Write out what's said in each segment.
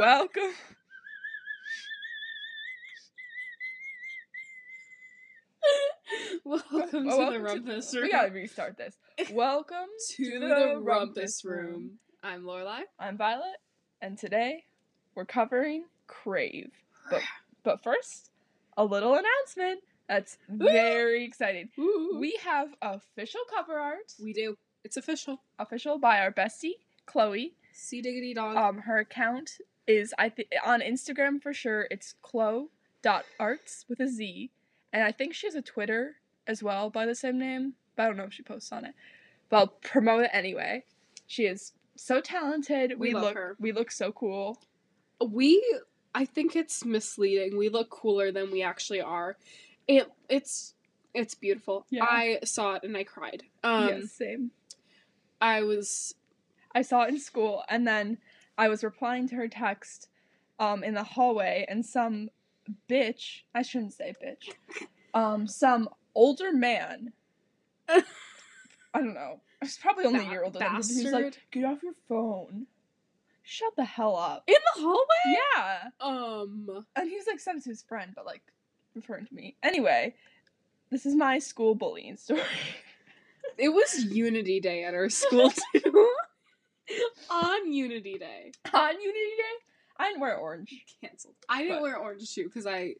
Welcome. Welcome to welcome the Rumpus Room. We gotta restart this. Welcome to the Rumpus Room. I'm Loralei. I'm Violet, and today we're covering Crave. But but first, a little announcement that's very exciting. Ooh. We have official cover art, we do. It's official. official by our bestie Chloe. See diggity dog. Um, her account is I think on Instagram for sure. It's chloe.arts with a Z, and I think she has a Twitter as well by the same name. But I don't know if she posts on it. But I'll promote it anyway. She is so talented. We love look her. we look so cool. we I think it's misleading. We look cooler than we actually are. It it's it's beautiful. Yeah. I saw it and I cried. Um yes, same. I was I saw it in school, and then I was replying to her text um, in the hallway, and some bitch, I shouldn't say bitch, um, some older man, I don't know, he's probably only a year older than me, but he was like, get off your phone. Shut the hell up. in the hallway. Yeah. Um And he was like, sent it to his friend, but like, referring to me. Anyway, this is my school bullying story. it was Unity Day at our school too. On Unity Day. On Unity Day, I didn't wear orange. Cancelled. I didn't But- wear orange too because I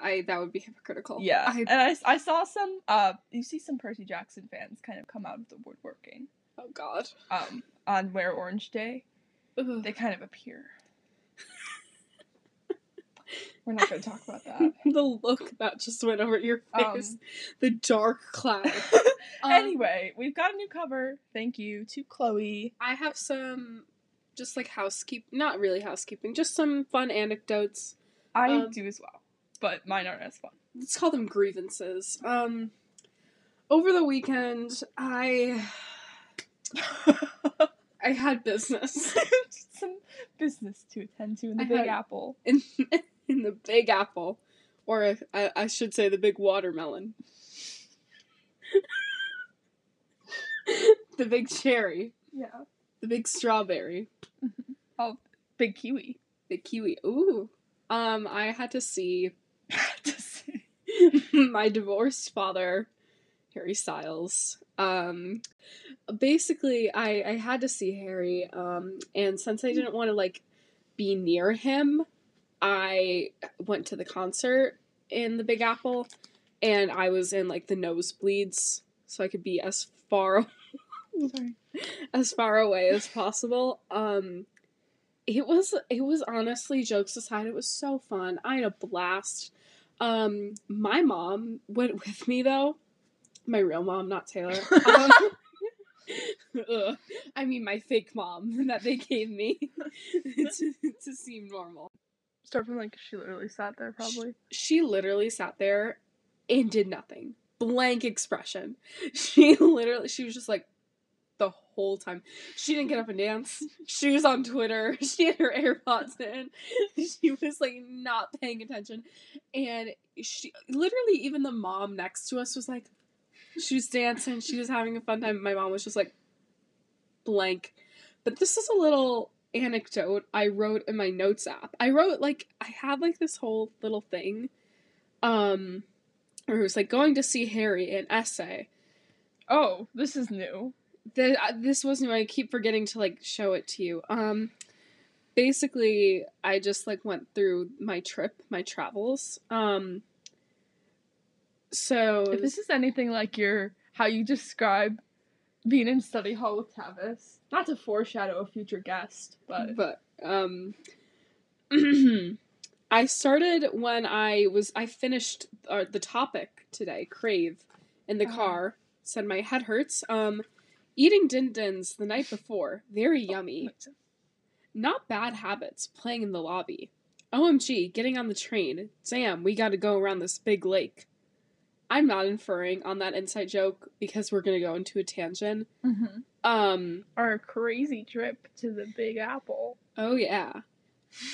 I that would be hypocritical. Yeah, I, and I, I saw some. Uh, you see some Percy Jackson fans kind of come out of the woodworking. oh god. Um, on Wear Orange Day, Ugh. they kind of appear. We're not going to talk about that. the look that just went over your face. Um, the dark cloud. Um, anyway, we've got a new cover. Thank you to Chloe. I have some just like housekeep not really housekeeping, just some fun anecdotes. I Um, do as well, but mine aren't as fun. Let's call them grievances. Um over the weekend I I had business some business to attend to in the I Big had- Apple. in in the Big Apple, or I, I should say the Big Watermelon, the Big Cherry, Yeah. the Big Strawberry, Oh, Big Kiwi. the Kiwi. Ooh, um, I had to see To see. my divorced father, Harry Styles. Um, basically, I I had to see Harry. Um, and since I didn't want to like be near him, I went to the concert in the Big Apple, and I was in like the nosebleeds, so I could be as far Sorry. as far away as possible. Um, it was it was honestly jokes aside, it was so fun. I had a blast. Um, my mom went with me though. My real mom, not Taylor. Um. I mean, my fake mom that they gave me to, to seem normal. Start from like she literally sat there probably. She literally sat there and did nothing. Blank expression. She literally, she was just like the whole time. She didn't get up and dance. She was on Twitter. She had her AirPods in. She was like not paying attention. And she literally, even the mom next to us was like, she was dancing. She was having a fun time. My mom was just like blank. But this is a little anecdote I wrote in my notes app. I wrote like I had like this whole little thing, um, where it was like going to see Harry an essay. Oh, this is new. The, uh, this was new. I keep forgetting to like show it to you. Um, basically, I just like went through my trip, my travels. Um, so If this is anything like your how you describe being in study hall with Tavis, not to foreshadow a future guest, but but um I started when I was I finished uh, the topic today, crave, in the Uh-huh. car. Said my head hurts. Um, eating din dins the night before, very yummy. makes. Not bad habits. Playing in the lobby. OMG, getting on the train. Damn, we got to go around this big lake. I'm not inferring on that inside joke because we're gonna go into a tangent. Mhm. Um, our crazy trip to the Big Apple. Oh yeah.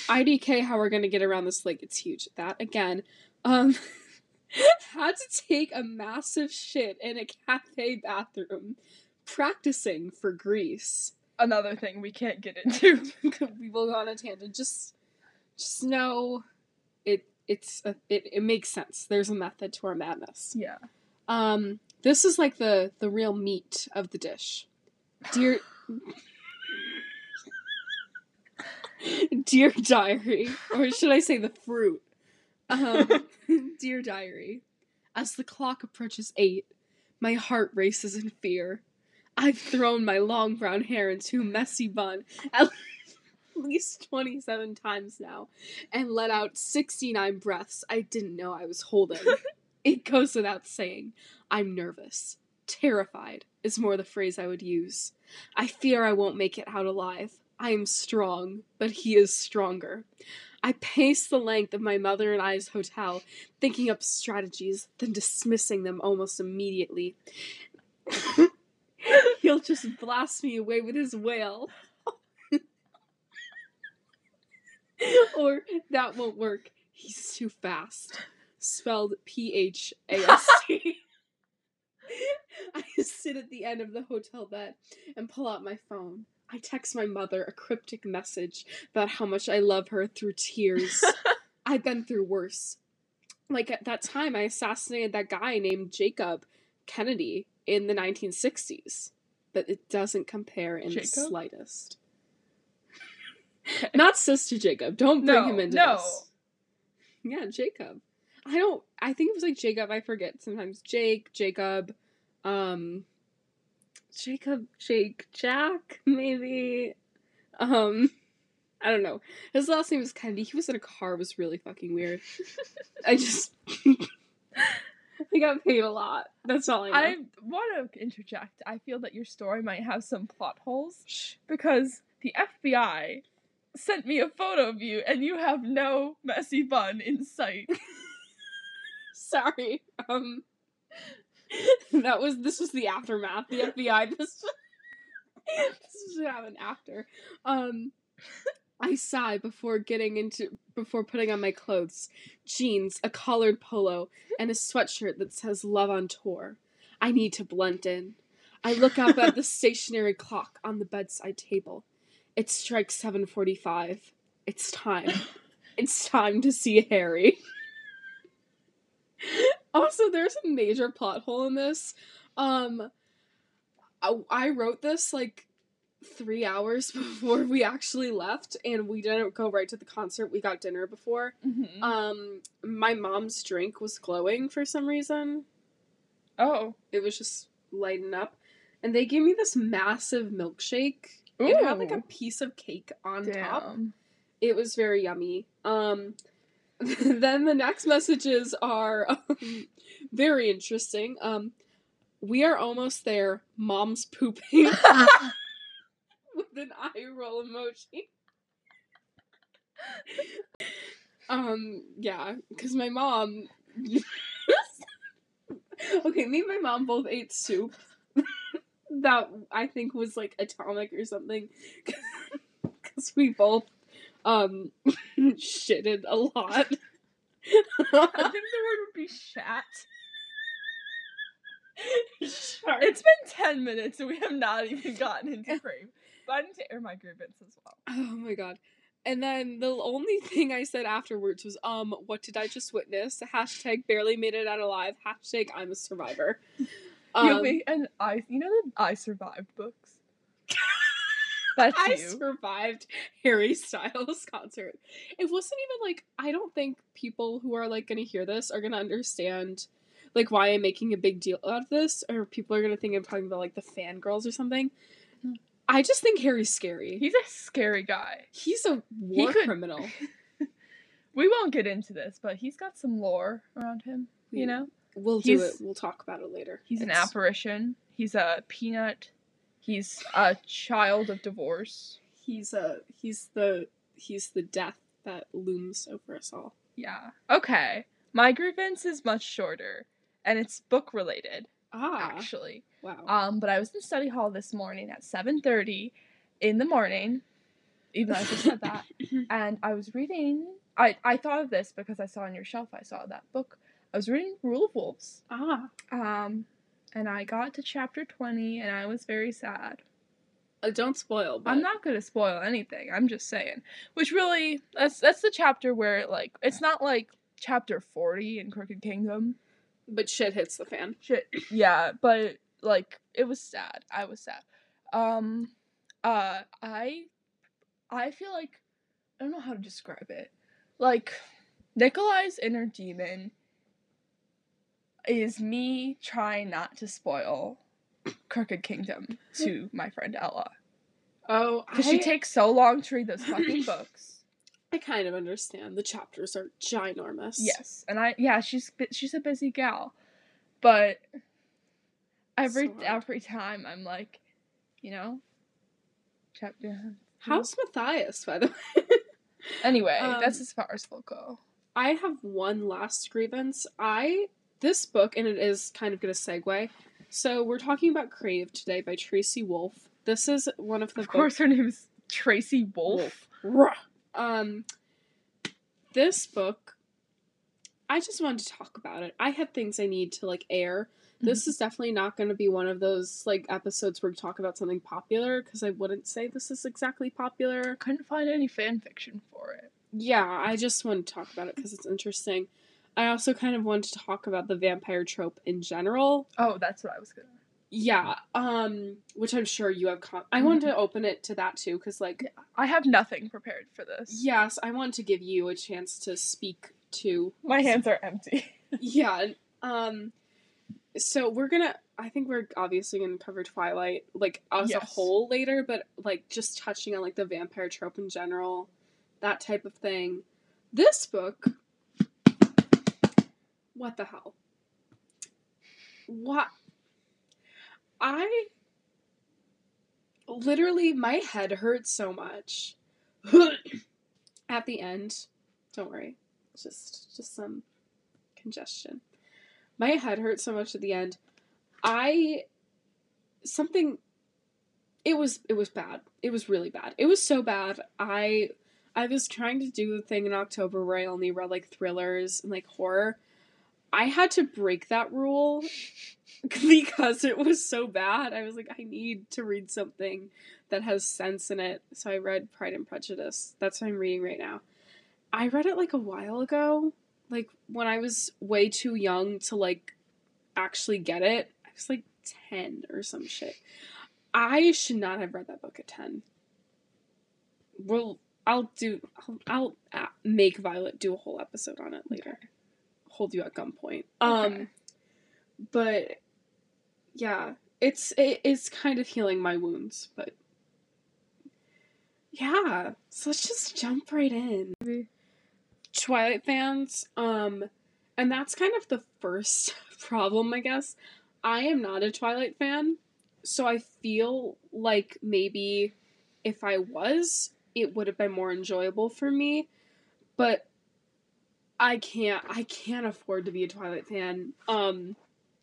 IDK how we're gonna get around this lake, it's huge. That again. Um had to take a massive shit in a cafe bathroom practicing for Greece. another thing we can't get into. we will go on a tangent. Just, just know, it it's a, it it makes sense. There's a method to our madness. yeah. Um, this is like the the real meat of the dish. Dear Dear diary, or should I say the fruit? Um, dear diary, as the clock approaches eight, my heart races in fear. I've thrown my long brown hair into a messy bun at least 27 times now and let out 69 breaths I didn't know I was holding. it goes without saying, I'm nervous. Terrified is more the phrase I would use. I fear I won't make it out alive. I am strong, but he is stronger. I pace the length of my mother and I's hotel, thinking up strategies, then dismissing them almost immediately. He'll just blast me away with his wail. or that won't work. He's too fast. Spelled P H A S T. I sit at the end of the hotel bed and pull out my phone. I text my mother a cryptic message about how much I love her through tears. I've been through worse. Like at that time, I assassinated that guy named Jacob Kennedy in the 1960s, but it doesn't compare in the slightest. Not Sister Jacob. Don't bring No, him into no. this. Yeah, Jacob. I don't. I think it was like Jacob. I forget sometimes. Jake, Jacob, um, Jacob, Jake, Jack, maybe. Um, I don't know. His last name was Kennedy. He was in a car. It was really fucking weird. I just. I got paid a lot. That's all I know. I want to interject. I feel that your story might have some plot holes because the FBI sent me a photo of you and you have no messy bun in sight. Sorry. Um that was this was the aftermath. The FBI this this should happen after. Um I sigh before getting into before putting on my clothes. Jeans, a collared polo, and a sweatshirt that says love on tour. I need to blend in. I look up at the stationary clock on the bedside table. It strikes 7:45. It's time. It's time to see Harry. also, there's a major plot hole in this. Um, I, I wrote this like three hours before we actually left, and we didn't go right to the concert. We got dinner before. Mhm. Um, my mom's drink was glowing for some reason. oh. It was just lighting up, and they gave me this massive milkshake. It had like a piece of cake on top. It was very yummy. Um, then the next messages are um, very interesting. Um, we are almost there. Mom's pooping with an eye roll emoji. um, yeah, because my mom. okay, me and my mom both ate soup. That I think was like atomic or something. Because we both um shitted a lot. I think the word would be shat. Sure. It's been 10 minutes and we have not even gotten into crave. But I need to air my grievance as well. Oh my god. And then the only thing I said afterwards was, um, what did I just witness? Hashtag barely made it out alive. Hashtag I'm a survivor. You'll Um, be and I you know the I survived books? That's I you. survived Harry Styles concert. It wasn't even like I don't think people who are like gonna hear this are gonna understand like why I'm making a big deal out of this, or people are gonna think I'm talking about like the fangirls or something. I just think Harry's scary. He's a scary guy. He's a war could- criminal. We won't get into this, but he's got some lore around him. You Yeah. know? We'll do He's- it. We'll talk about it later. He's an It's- apparition. He's a peanut. He's a child of divorce. He's a he's the he's the death that looms over us all. Yeah. Okay. My grievance is much shorter, and it's book related, Ah, actually. wow. Um, but I was in study hall this morning at seven thirty in the morning, even though I just said that, and I was reading. I I thought of this because I saw on your shelf. I saw that book. I was reading Rule of Wolves. ah, Um, and I got to chapter twenty, and I was very sad. Uh, don't spoil. But... I'm not gonna spoil anything. I'm just saying. Which really, that's that's the chapter where like it's not like chapter forty in Crooked Kingdom. But shit hits the fan. Shit. Yeah, but like it was sad. I was sad. Um, uh, I, I feel like I don't know how to describe it. Like, Nikolai's inner demon is me trying not to spoil Crooked Kingdom to my friend Ella. Oh, Because she takes so long to read those fucking books. I kind of understand. The chapters are ginormous. Yes, and I yeah she's she's a busy gal, but every So every time I'm like, you know, chapter. How's Matthias, by the way? Anyway, Um, that's as far as we'll go. I have one last grievance. I this book, and it is kind of gonna segue. So we're talking about Crave today by Tracy Wolff. This is one of the Of course, her name is Tracy Wolff. Wolf. Um, this book, I just wanted to talk about it. I have things I need to like air. This is definitely not going to be one of those like episodes where we talk about something popular because I wouldn't say this is exactly popular. Couldn't find any fan fiction for it. Yeah, I just wanted to talk about it because it's interesting. I also kind of wanted to talk about the vampire trope in general. Oh, that's what I was gonna. Yeah, um, which I'm sure you have. Con- I wanted to open it to that too because, like, I have nothing prepared for this. yes, I want to give you a chance to speak to. My hands are empty. Yeah, um, so we're gonna. I think we're obviously gonna cover Twilight like as a whole later, but like just touching on like the vampire trope in general, that type of thing. This book. What the hell? What? I literally my head hurts so much at the end. Don't worry, just just some congestion. My head hurts so much at the end. I something. It was it was bad. It was really bad. It was so bad. I I was trying to do the thing in October where I only read like thrillers and like horror. I had to break that rule because it was so bad. I was like, I need to read something that has sense in it. So I read Pride and Prejudice. That's what I'm reading right now. I read it like a while ago, like when I was way too young to like actually get it. I was like 10 or some shit. I should not have read that book at 10. Well, I'll do I'll, I'll uh, make Violet do a whole episode on it later. Hold you at gunpoint. Um Okay. but yeah, it's it is kind of healing my wounds, but yeah, so let's just jump right in. Twilight fans, um, and that's kind of the first problem, I guess. I am not a Twilight fan, so I feel like maybe if I was, it would have been more enjoyable for me, but I can't I can't afford to be a Twilight fan. Um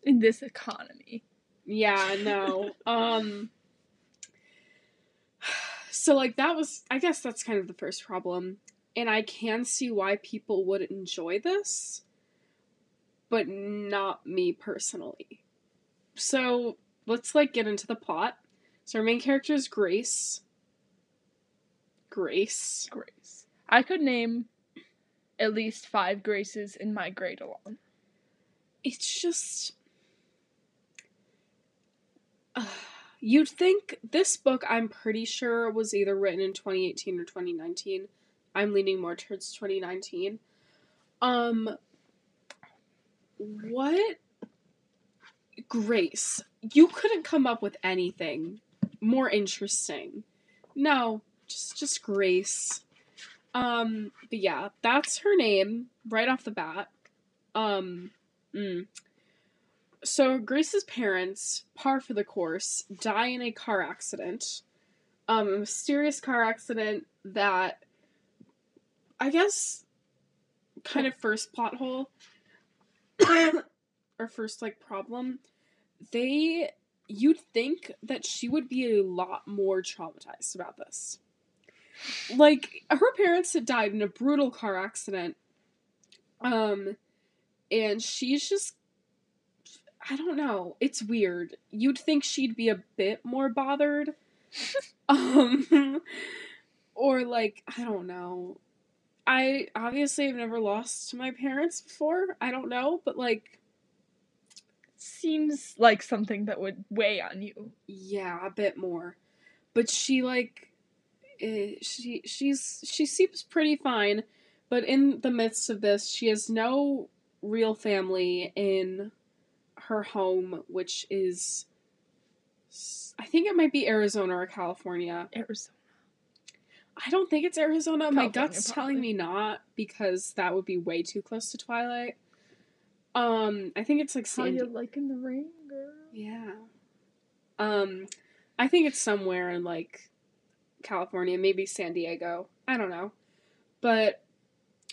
In this economy. yeah, no. um so like that was I guess that's kind of the first problem. And I can see why people would enjoy this, but not me personally. So let's like get into the plot. So our main character is Grace. Grace. Grace. I could name at least five Graces in my grade alone. it's just uh, you'd think this book i'm pretty sure was either written in 2018 or 2019 i'm leaning more towards 2019 um what? Grace you couldn't come up with anything more interesting. No just just grace um but yeah that's her name right off the bat um Mm. So Grace's parents, par for the course, die in a car accident. Um, a mysterious car accident that I guess kind of first plot hole or first like problem. They you'd think that she would be a lot more traumatized about this. Like her parents had died in a brutal car accident. Um and she's just I don't know. It's weird. You'd think she'd be a bit more bothered, um, or like I don't know. I obviously have never lost my parents before. I don't know, but like Seems like something that would weigh on you. yeah, a bit more. But she like eh, she she's she seems pretty fine, but in the midst of this, she has no real family in her home, which is I think it might be Arizona or California. Arizona. I don't think it's Arizona. My California, gut's telling me not because that would be way too close to Twilight. Um, I think it's like How San. you liking the ring, girl? yeah. Um, I think it's somewhere in like California, maybe San Diego. I don't know, but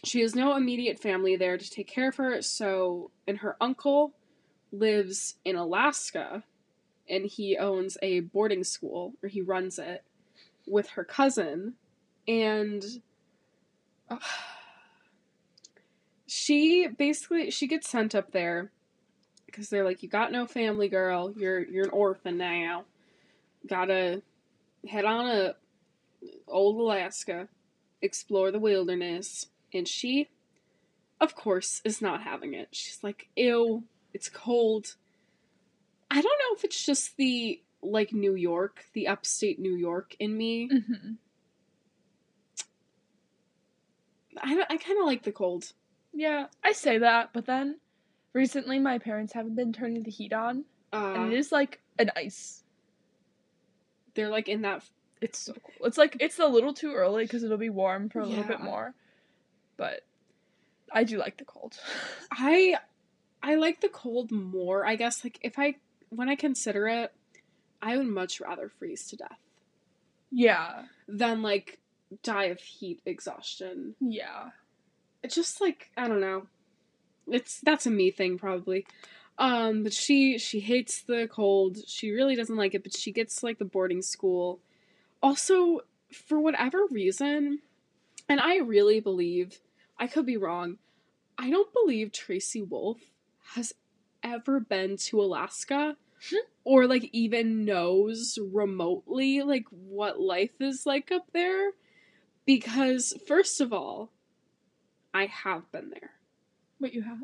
she has no immediate family there to take care of her. So, and her uncle lives in Alaska, and he owns a boarding school, or he runs it with her cousin, and uh, she basically she gets sent up there because they're like, you got no family, girl. You're you're an orphan now. Gotta head on up, old Alaska, explore the wilderness, and she, of course, is not having it. She's like, ew, it's cold. I don't know if it's just the like New York, the upstate New York in me. Mm-hmm. I, I kind of like the cold. Yeah, I say that, but then recently my parents haven't been turning the heat on, Uh, and it is like an ice. they're like in that. It's so cool. It's like it's a little too early because it'll be warm for a little bit more, but I do like the cold. I I like the cold more. I guess like if I when I consider it, I would much rather freeze to death yeah, than like die of heat exhaustion. yeah. It's just like I don't know. It's that's a me thing probably. Um, but she she hates the cold. She really doesn't like it, but she gets like the boarding school. Also, for whatever reason, and I really believe I could be wrong. I don't believe Tracy Wolff has ever been to Alaska Hmm. or like even knows remotely like what life is like up there because first of all, I have been there. Wait, you have?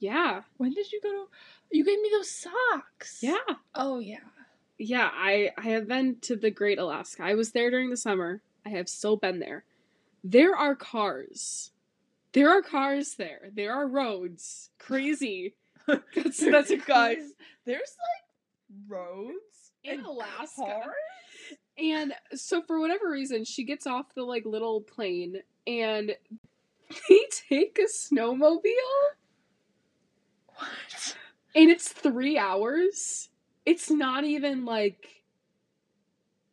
Yeah. When did you go to? You gave me those socks. Yeah. Oh yeah. Yeah, I I have been to the Great Alaska. I was there during the summer. I have still been there. There are cars. There are cars there. There are roads. Crazy. That's that's a guys. There's like roads In and Alaska. cars? And so for whatever reason, she gets off the like little plane and they take a snowmobile What? and it's 3 hours. It's not even like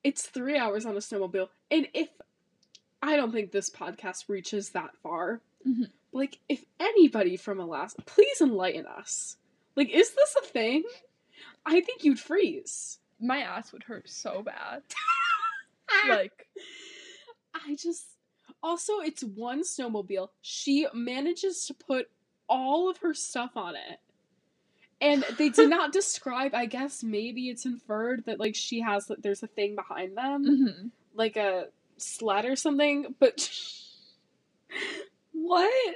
it's 3 hours on a snowmobile. And if I don't think this podcast reaches that far. Mhm. Like if anybody from Alaska, please enlighten us. Like is this a thing? I think you'd freeze. My ass would hurt so bad. like I just also it's one snowmobile. She manages to put all of her stuff on it. And they did not describe, I guess maybe it's inferred that like she has that there's a thing behind them, mhm. like a sled or something, but what?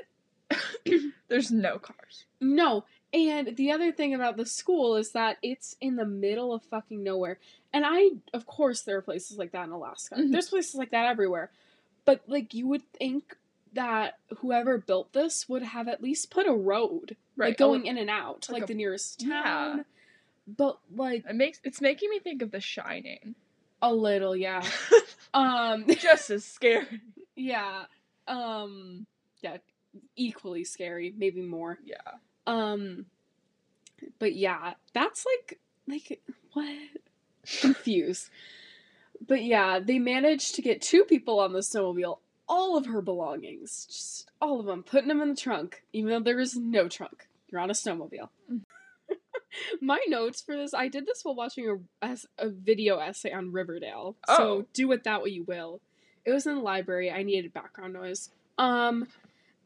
there's no cars. No. And the other thing about the school is that it's in the middle of fucking nowhere. And I, of course, there are places like that in Alaska. Mhm. There's places like that everywhere. But, like, you would think that whoever built this would have at least put a road, Right. like, going in and out, like like, a- the nearest Yeah. town. But, like, It makes it's making me think of The Shining. a little, yeah. Um, Just as scary. yeah. Um, yeah, equally scary, maybe more. Yeah. Um but yeah, that's like like what? Confused. But yeah, they managed to get two people on the snowmobile, all of her belongings, just all of them, putting them in the trunk, even though there is no trunk. You're on a snowmobile. Mm. My notes for this, I did this while watching a, a video essay on Riverdale. Oh. So do with that what you will. It was in the library. I needed background noise. Um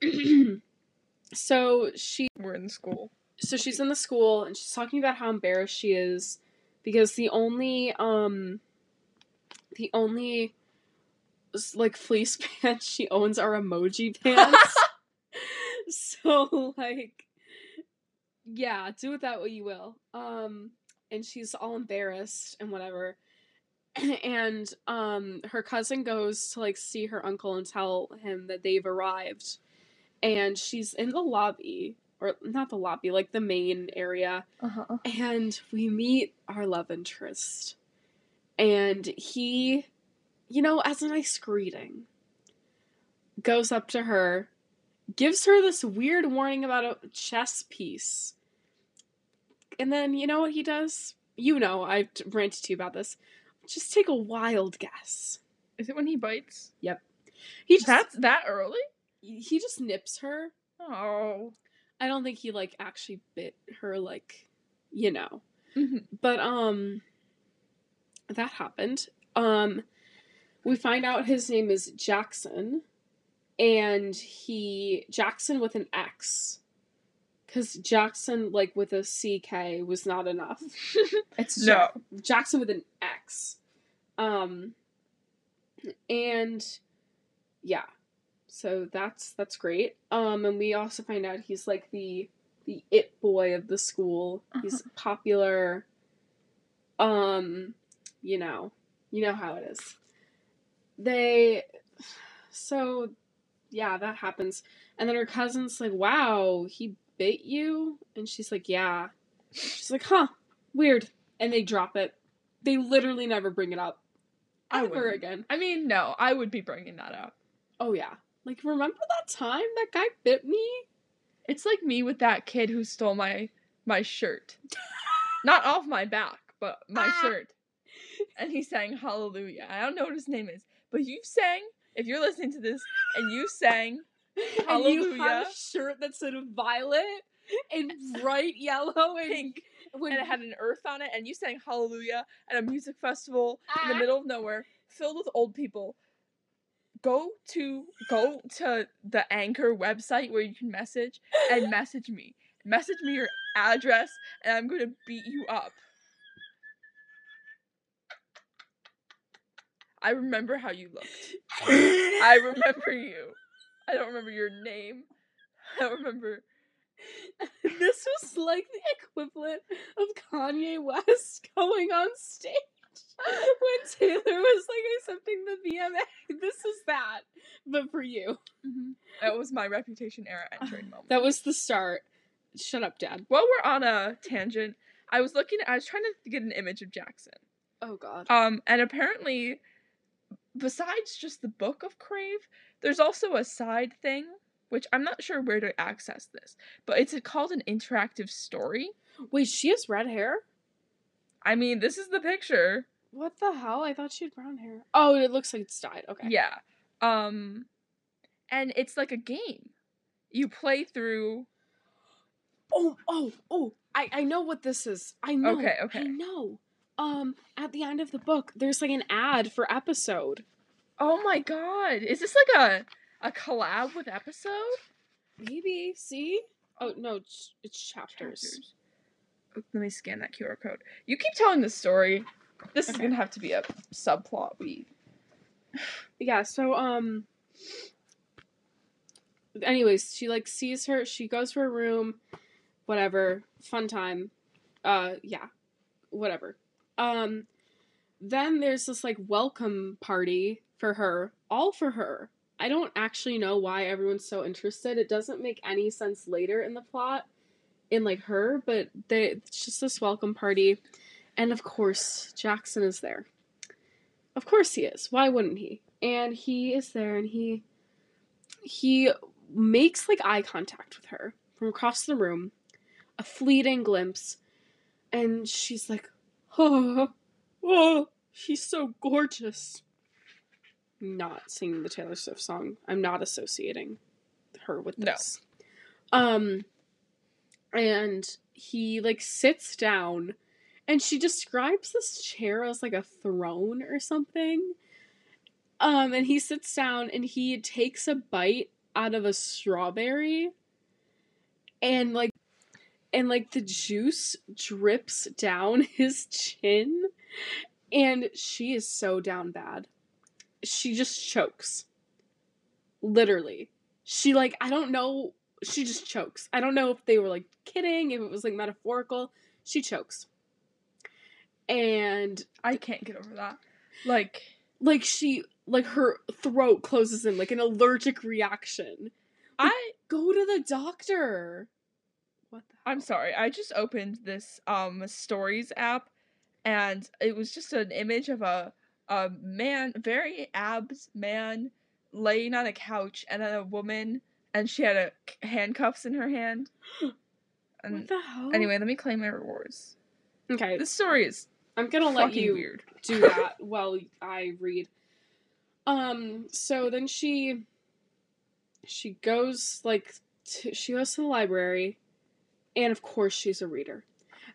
so she We're in school. so she's in the school and she's talking about how embarrassed she is because the only um the only like fleece pants she owns our emoji pants. so like yeah, do with that what you will. Um and she's all embarrassed and whatever. and um her cousin goes to like see her uncle and tell him that they've arrived. And she's in the lobby or not the lobby, like the main area Uh-huh. and we meet our love interest. And he, you know, as a nice greeting, goes up to her, gives her this weird warning about a chess piece. And then, you know what he does? You know, I've ranted to you about this. Just take a wild guess. Is it when he bites? Yep. He just, That's that early? he just nips her. Oh. I don't think he, like, actually bit her, like, you know. Mhm. But um that happened. Um we find out his name is Jackson and he Jackson with an X cuz Jackson like with a CK was not enough. It's No. Jack- Jackson with an X. Um and yeah. So that's that's great. Um and we also find out he's like the the it boy of the school. He's popular. Um, you know, you know how it is. They so yeah, that happens. And then her cousin's like, "Wow, he bit you?" And she's like, "Yeah." She's like, "Huh, weird." And they drop it. They literally never bring it up I ever again. I mean, no, I would be bringing that up. Oh yeah. Like remember that time that guy bit me? It's like me with that kid who stole my my shirt. Not off my back, but my Ah. shirt. And he sang Hallelujah. I don't know what his name is, but you sang, if you're listening to this, and you sang And you had a shirt that said violet and bright yellow and pink when and it had an earth on it, and you sang Hallelujah at a music festival in the Ah. middle of nowhere, filled with old people. Go to go to the Anchor website where you can message and message me. Message me your address, and I'm gonna beat you up. I remember how you looked. I remember you. I don't remember your name. I don't remember. this was like the equivalent of Kanye West going on stage when Taylor was like accepting the VMA. This is that, but for you. That was my reputation era entering moment. That was the start. Shut up, Dad. While we're on a tangent, I was looking. I was trying to get an image of Jackson. Oh God. Um, and apparently, besides just the book of Crave, there's also a side thing, which I'm not sure where to access this, but it's called an interactive story. Wait, she has red hair. I mean, this is the picture. What the hell? I thought she had brown hair. Oh, it looks like it's dyed. Okay. Yeah. Um, and it's like a game. You play through. Oh, oh, oh! I I know what this is. I know. Okay, okay. I know. Um, at the end of the book, there's like an ad for episode. Oh my god! Is this like a a collab with episode? Maybe. See? Oh no, it's, it's chapters. Chapters. Oh, Let me scan that QR code. You keep telling the story. This is gonna have to be a subplot. We Yeah. So um. Anyways, she like sees her. She goes to her room. Whatever. Fun time. Uh, yeah. Whatever. Um. Then there's this like welcome party for her, all for her. I don't actually know why everyone's so interested. It doesn't make any sense later in the plot, in like her, but they it's just this welcome party, and of course Jackson is there. Of course he is. Why wouldn't he? And he is there, and he he makes like eye contact with her from across the room, a fleeting glimpse, and she's like, "Oh, oh, she's so gorgeous." Not singing the Taylor Swift song. I'm not associating her with this. No. this. Um, and he like sits down, and she describes this chair as like a throne or something. Um, and he sits down and he takes a bite out of a strawberry, and like, and like the juice drips down his chin, And she is so down bad. She just chokes. Literally. She like I don't know, she just chokes. I don't know if they were like kidding, if it was like metaphorical. She chokes. And I can't get over that. Like, like she like her throat closes in like an allergic reaction. I Go to the doctor. What the I'm sorry. I just opened this um stories app and it was just an image of a a man, very abs man laying on a couch and then a woman and she had a handcuffs in her hand. What the hell? anyway, let me claim my rewards. Okay, This story is I'm gonna let you weird. do that while I read. Um, so then she she goes like to, she goes to the library and of course she's a reader.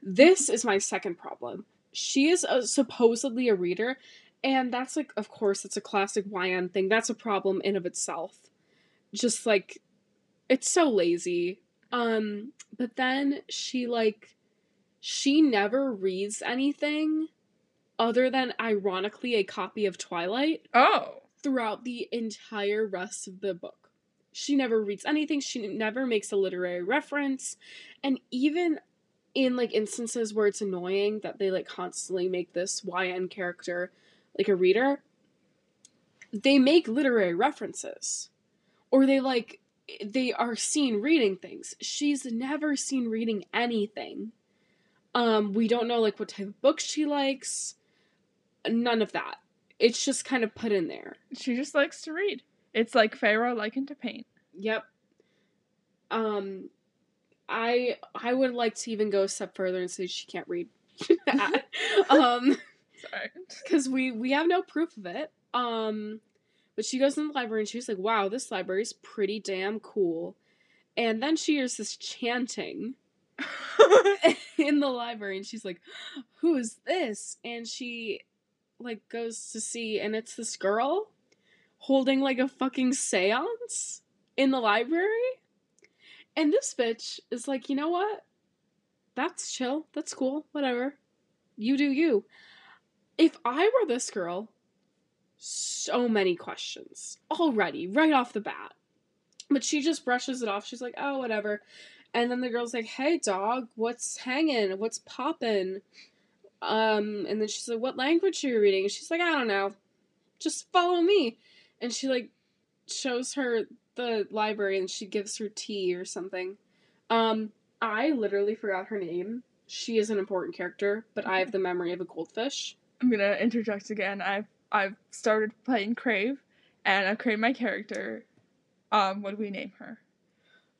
This is my second problem. She is a, supposedly a reader and that's like of course it's a classic YN thing. That's a problem in of itself. Just like it's so lazy. Um but then she like she never reads anything other than ironically a copy of Twilight Oh. throughout the entire rest of the book. She never reads anything, she never makes a literary reference, and even in like instances where it's annoying that they like constantly make this YN character like a reader, they make literary references. Or they like they are seen reading things. She's never seen reading anything. Um, we don't know like what type of books she likes. None of that. It's just kind of put in there. She just likes to read. It's like Pharaoh liking to paint. Yep. Um, I I would like to even go a step further and say she can't read. um, Sorry. because we we have no proof of it. Um, but she goes in the library and she's like, "Wow, this library is pretty damn cool." And then she hears this chanting in the library, and she's like, "Who is this?" And she like goes to see, and it's this girl holding like a fucking séance in the library. And this bitch is like, you know what? That's chill. That's cool. Whatever. You do you. If I were this girl, so many questions already, right off the bat. But she just brushes it off. She's like, oh, whatever. And then the girl's like, hey, dog, what's hanging? What's popping? Um, and then she's like, what language are you reading? She's like, I don't know. Just follow me. And she, like, shows her the library and she gives her tea or something. Um, I literally forgot her name. She is an important character, but I have the memory of a goldfish. I'm gonna interject again. I've I've started playing Crave, and I've created my character. Um, what do we name her?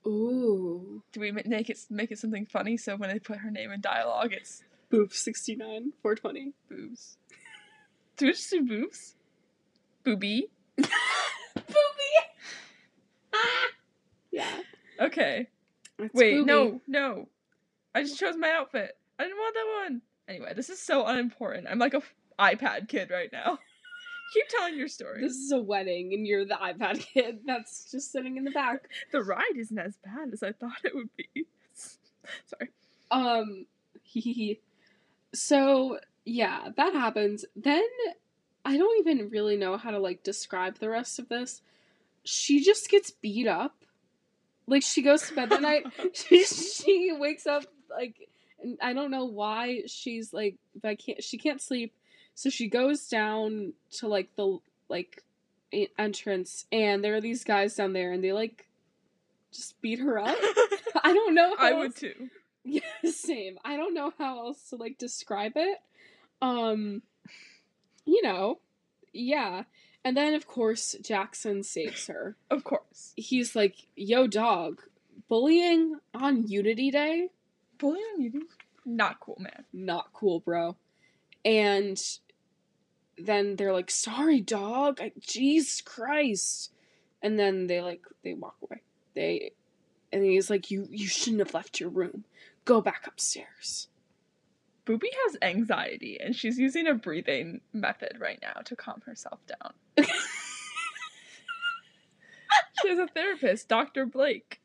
Ooh. Do we make it make it something funny so when they put her name in dialogue, it's Boof 69, 420. boobs? Do we just do boobs? Booby. Booby! ah! Yeah. Okay. It's Wait, Booby. no, no. I just chose my outfit. I didn't want that one. Anyway, this is so unimportant. I'm like a f- iPad kid right now. Keep telling your story. This is a wedding and you're the iPad kid that's just sitting in the back. the ride isn't as bad as I thought it would be. Sorry. Um, hee. So, yeah, that happens. Then, I don't even really know how to, like, describe the rest of this. She just gets beat up. Like, she goes to bed that night. She, she wakes up, like, and I don't know why she's, like, but I can't, she can't sleep. So she goes down to, like, the, like, entrance, and there are these guys down there, and they, like, just beat her up. I don't know. how I else- would too. yeah, same. I don't know how else to like describe it. Um you know, yeah. And then of course Jackson saves her. Of course. He's like, "Yo dog, bullying on Unity Day? Bullying on YouTube? Not cool, man. Not cool, bro." And then they're like, "Sorry, dog. I, Jesus Christ." And then they like they walk away. They and he's like, "You you shouldn't have left your room. Go back upstairs." Booby has anxiety, and she's using a breathing method right now to calm herself down. she has a therapist, Dr. Blake.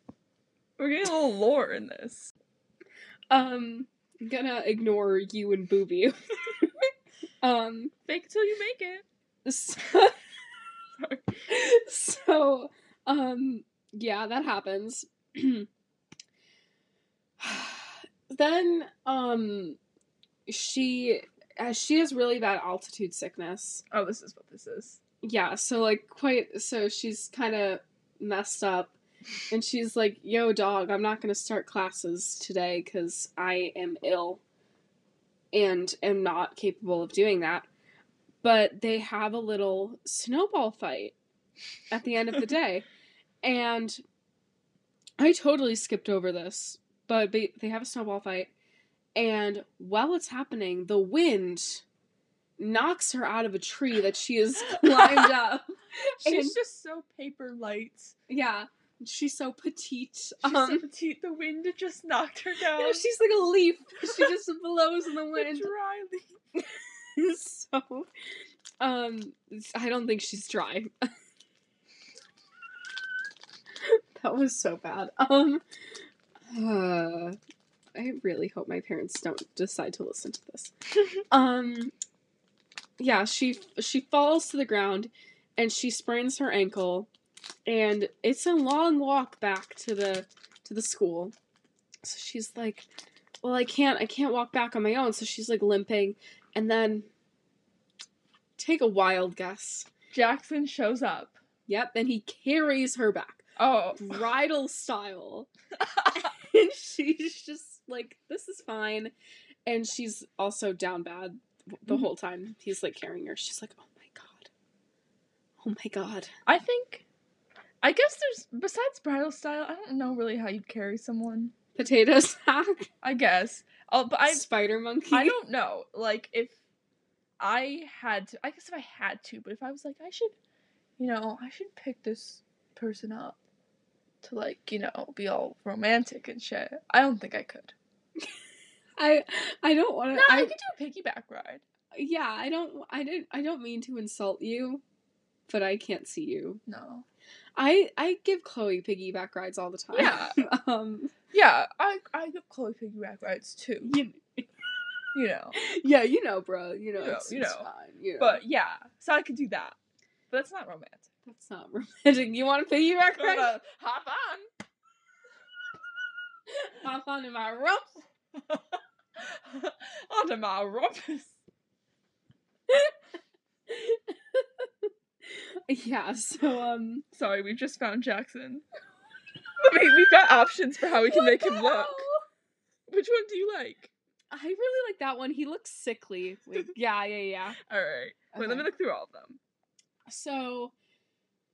We're getting a little lore in this. Um, I'm gonna ignore you and Booby. Um, Fake it till you make it. so, so um, yeah, that happens. then um, she uh, she has really bad altitude sickness. Oh, this is what this is. Yeah, so like quite so she's kind of messed up and she's like, "Yo dog, I'm not going to start classes today cuz I am ill and am not capable of doing that." But they have a little snowball fight at the end of the day. And I totally skipped over this, but they, they have a snowball fight and while it's happening, the wind knocks her out of a tree that she has climbed up. She's And- just so paper light. Yeah, she's so petite. She's Um, so petite. The wind just knocked her down. yeah, she's like a leaf. She just blows in the The wind. dry leaf. so, um, I don't think she's dry. that was so bad. Um, uh, I really hope my parents don't decide to listen to this. um, yeah, she she falls to the ground, and she sprains her ankle, and it's a long walk back to the to the school. So she's like, "Well, I can't I can't walk back on my own." So she's like limping, and then take a wild guess. Jackson shows up. Yep, and he carries her back, Oh, bridal style. and she's just like, this is fine. And she's also down bad the Mhm. whole time. He's like carrying her. She's like, oh my god. Oh my god. I think. I guess there's besides bridal style. I don't know really how you'd carry someone. Potato sack. I guess. Oh, but I Spider monkey. I don't know. Like if I had to, I guess if I had to, but if I was like, I should, you know, I should pick this person up to like, you know, be all romantic and shit. I don't think I could. I I don't want No, to. I I could do a piggyback ride. yeah. I don't. I didn't. I don't mean to insult you, but I can't see you. No. I I give Chloe piggyback rides all the time. Yeah. um. Yeah, I I give Chloe piggyback rides too. You, You know. yeah. You know, bro. You know. You know, it's, you know. fine. You know. But yeah, so I could do that. But that's not romantic. that's not romantic. You want a piggyback ride? hop on. Hop on in my rump. Onto my rumpus. yeah. So um. Sorry, we've just found Jackson. I mean, we've got options for how we can what make him look. Which one do you like? I really like that one. He looks sickly. Like, yeah, yeah, yeah. All right. Wait, let me look through all of them. So,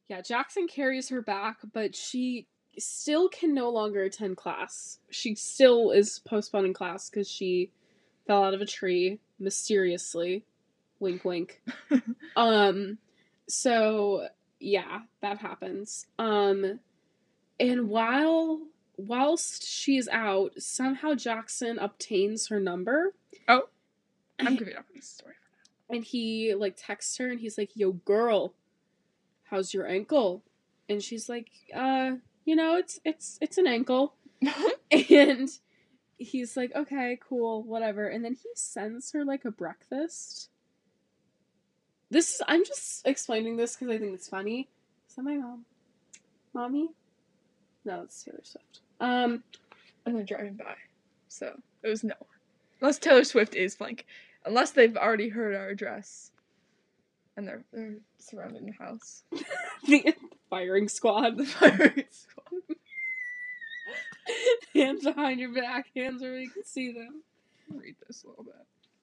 yeah, Jackson carries her back, but she still can no longer attend class. She still is postponing class because she fell out of a tree mysteriously. Wink, wink. um, so yeah, that happens. Um, and while whilst she's out, somehow Jackson obtains her number. Oh. I'm giving up on this story and he like texts her and he's like yo girl how's your ankle and she's like uh you know it's it's it's an ankle. And he's like okay cool whatever. And then he sends her like a breakfast. This is i'm just explaining this because i think it's funny. Is that my mom? Mommy? No it's taylor swift. Um and they're driving by. So it was no. Unless Taylor Swift is like, unless they've already heard our address, and they're they're surrounding the house. the firing squad The firing squad. hands behind your back hands where you can see them Read this a little bit.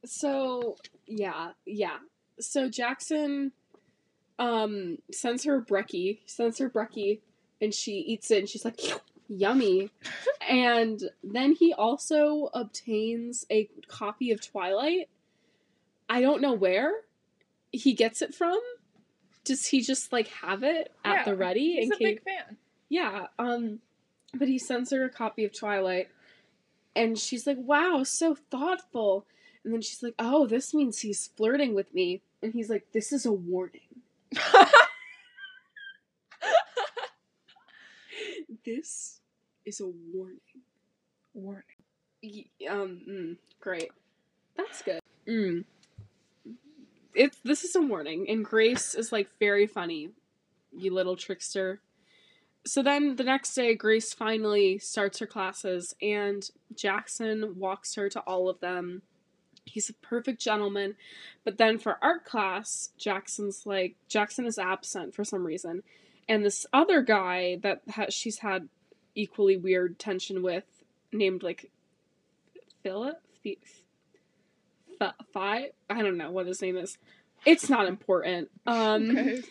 So yeah, yeah. So Jackson um sends her brekkie, sends her brekkie, and she eats it and she's like yummy. and then he also obtains a copy of Twilight. I don't know where he gets it from. Does he just like have it at Yeah, the ready He's in a case big fan. yeah, um, but he sends her a copy of Twilight, and she's like, "Wow, so thoughtful." And then she's like, "Oh, this means he's flirting with me." And he's like, "This is a warning. This is a warning." Warning. Um, mm, great. That's good. Mm. It's this is a warning, and Grace is like very funny, you little trickster. So then the next day, Grace finally starts her classes, and Jackson walks her to all of them. He's a perfect gentleman, but then for art class, Jackson's like Jackson is absent for some reason, and this other guy that ha- she's had equally weird tension with, named like Philip, Fi, I don't know what his name is. It's not important. Um, Okay.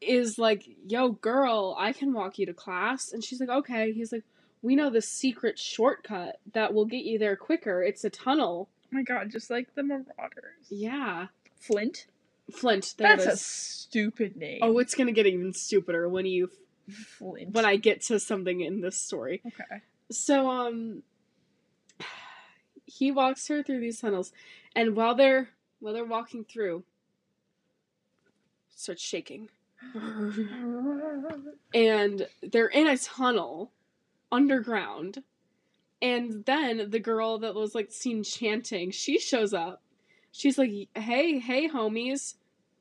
is like, yo, girl, I can walk you to class. And she's like, okay. He's like, we know the secret shortcut that will get you there quicker. It's a tunnel. Oh my god, just like the Marauders. Yeah. Flint? Flint. That's a stupid name. Oh, it's gonna get even stupider when you Flint. when I get to something in this story. Okay. So um he walks her through these tunnels and while they're while they're walking through starts shaking. and they're in a tunnel underground and then the girl that was like seen chanting she shows up. She's like hey hey homies.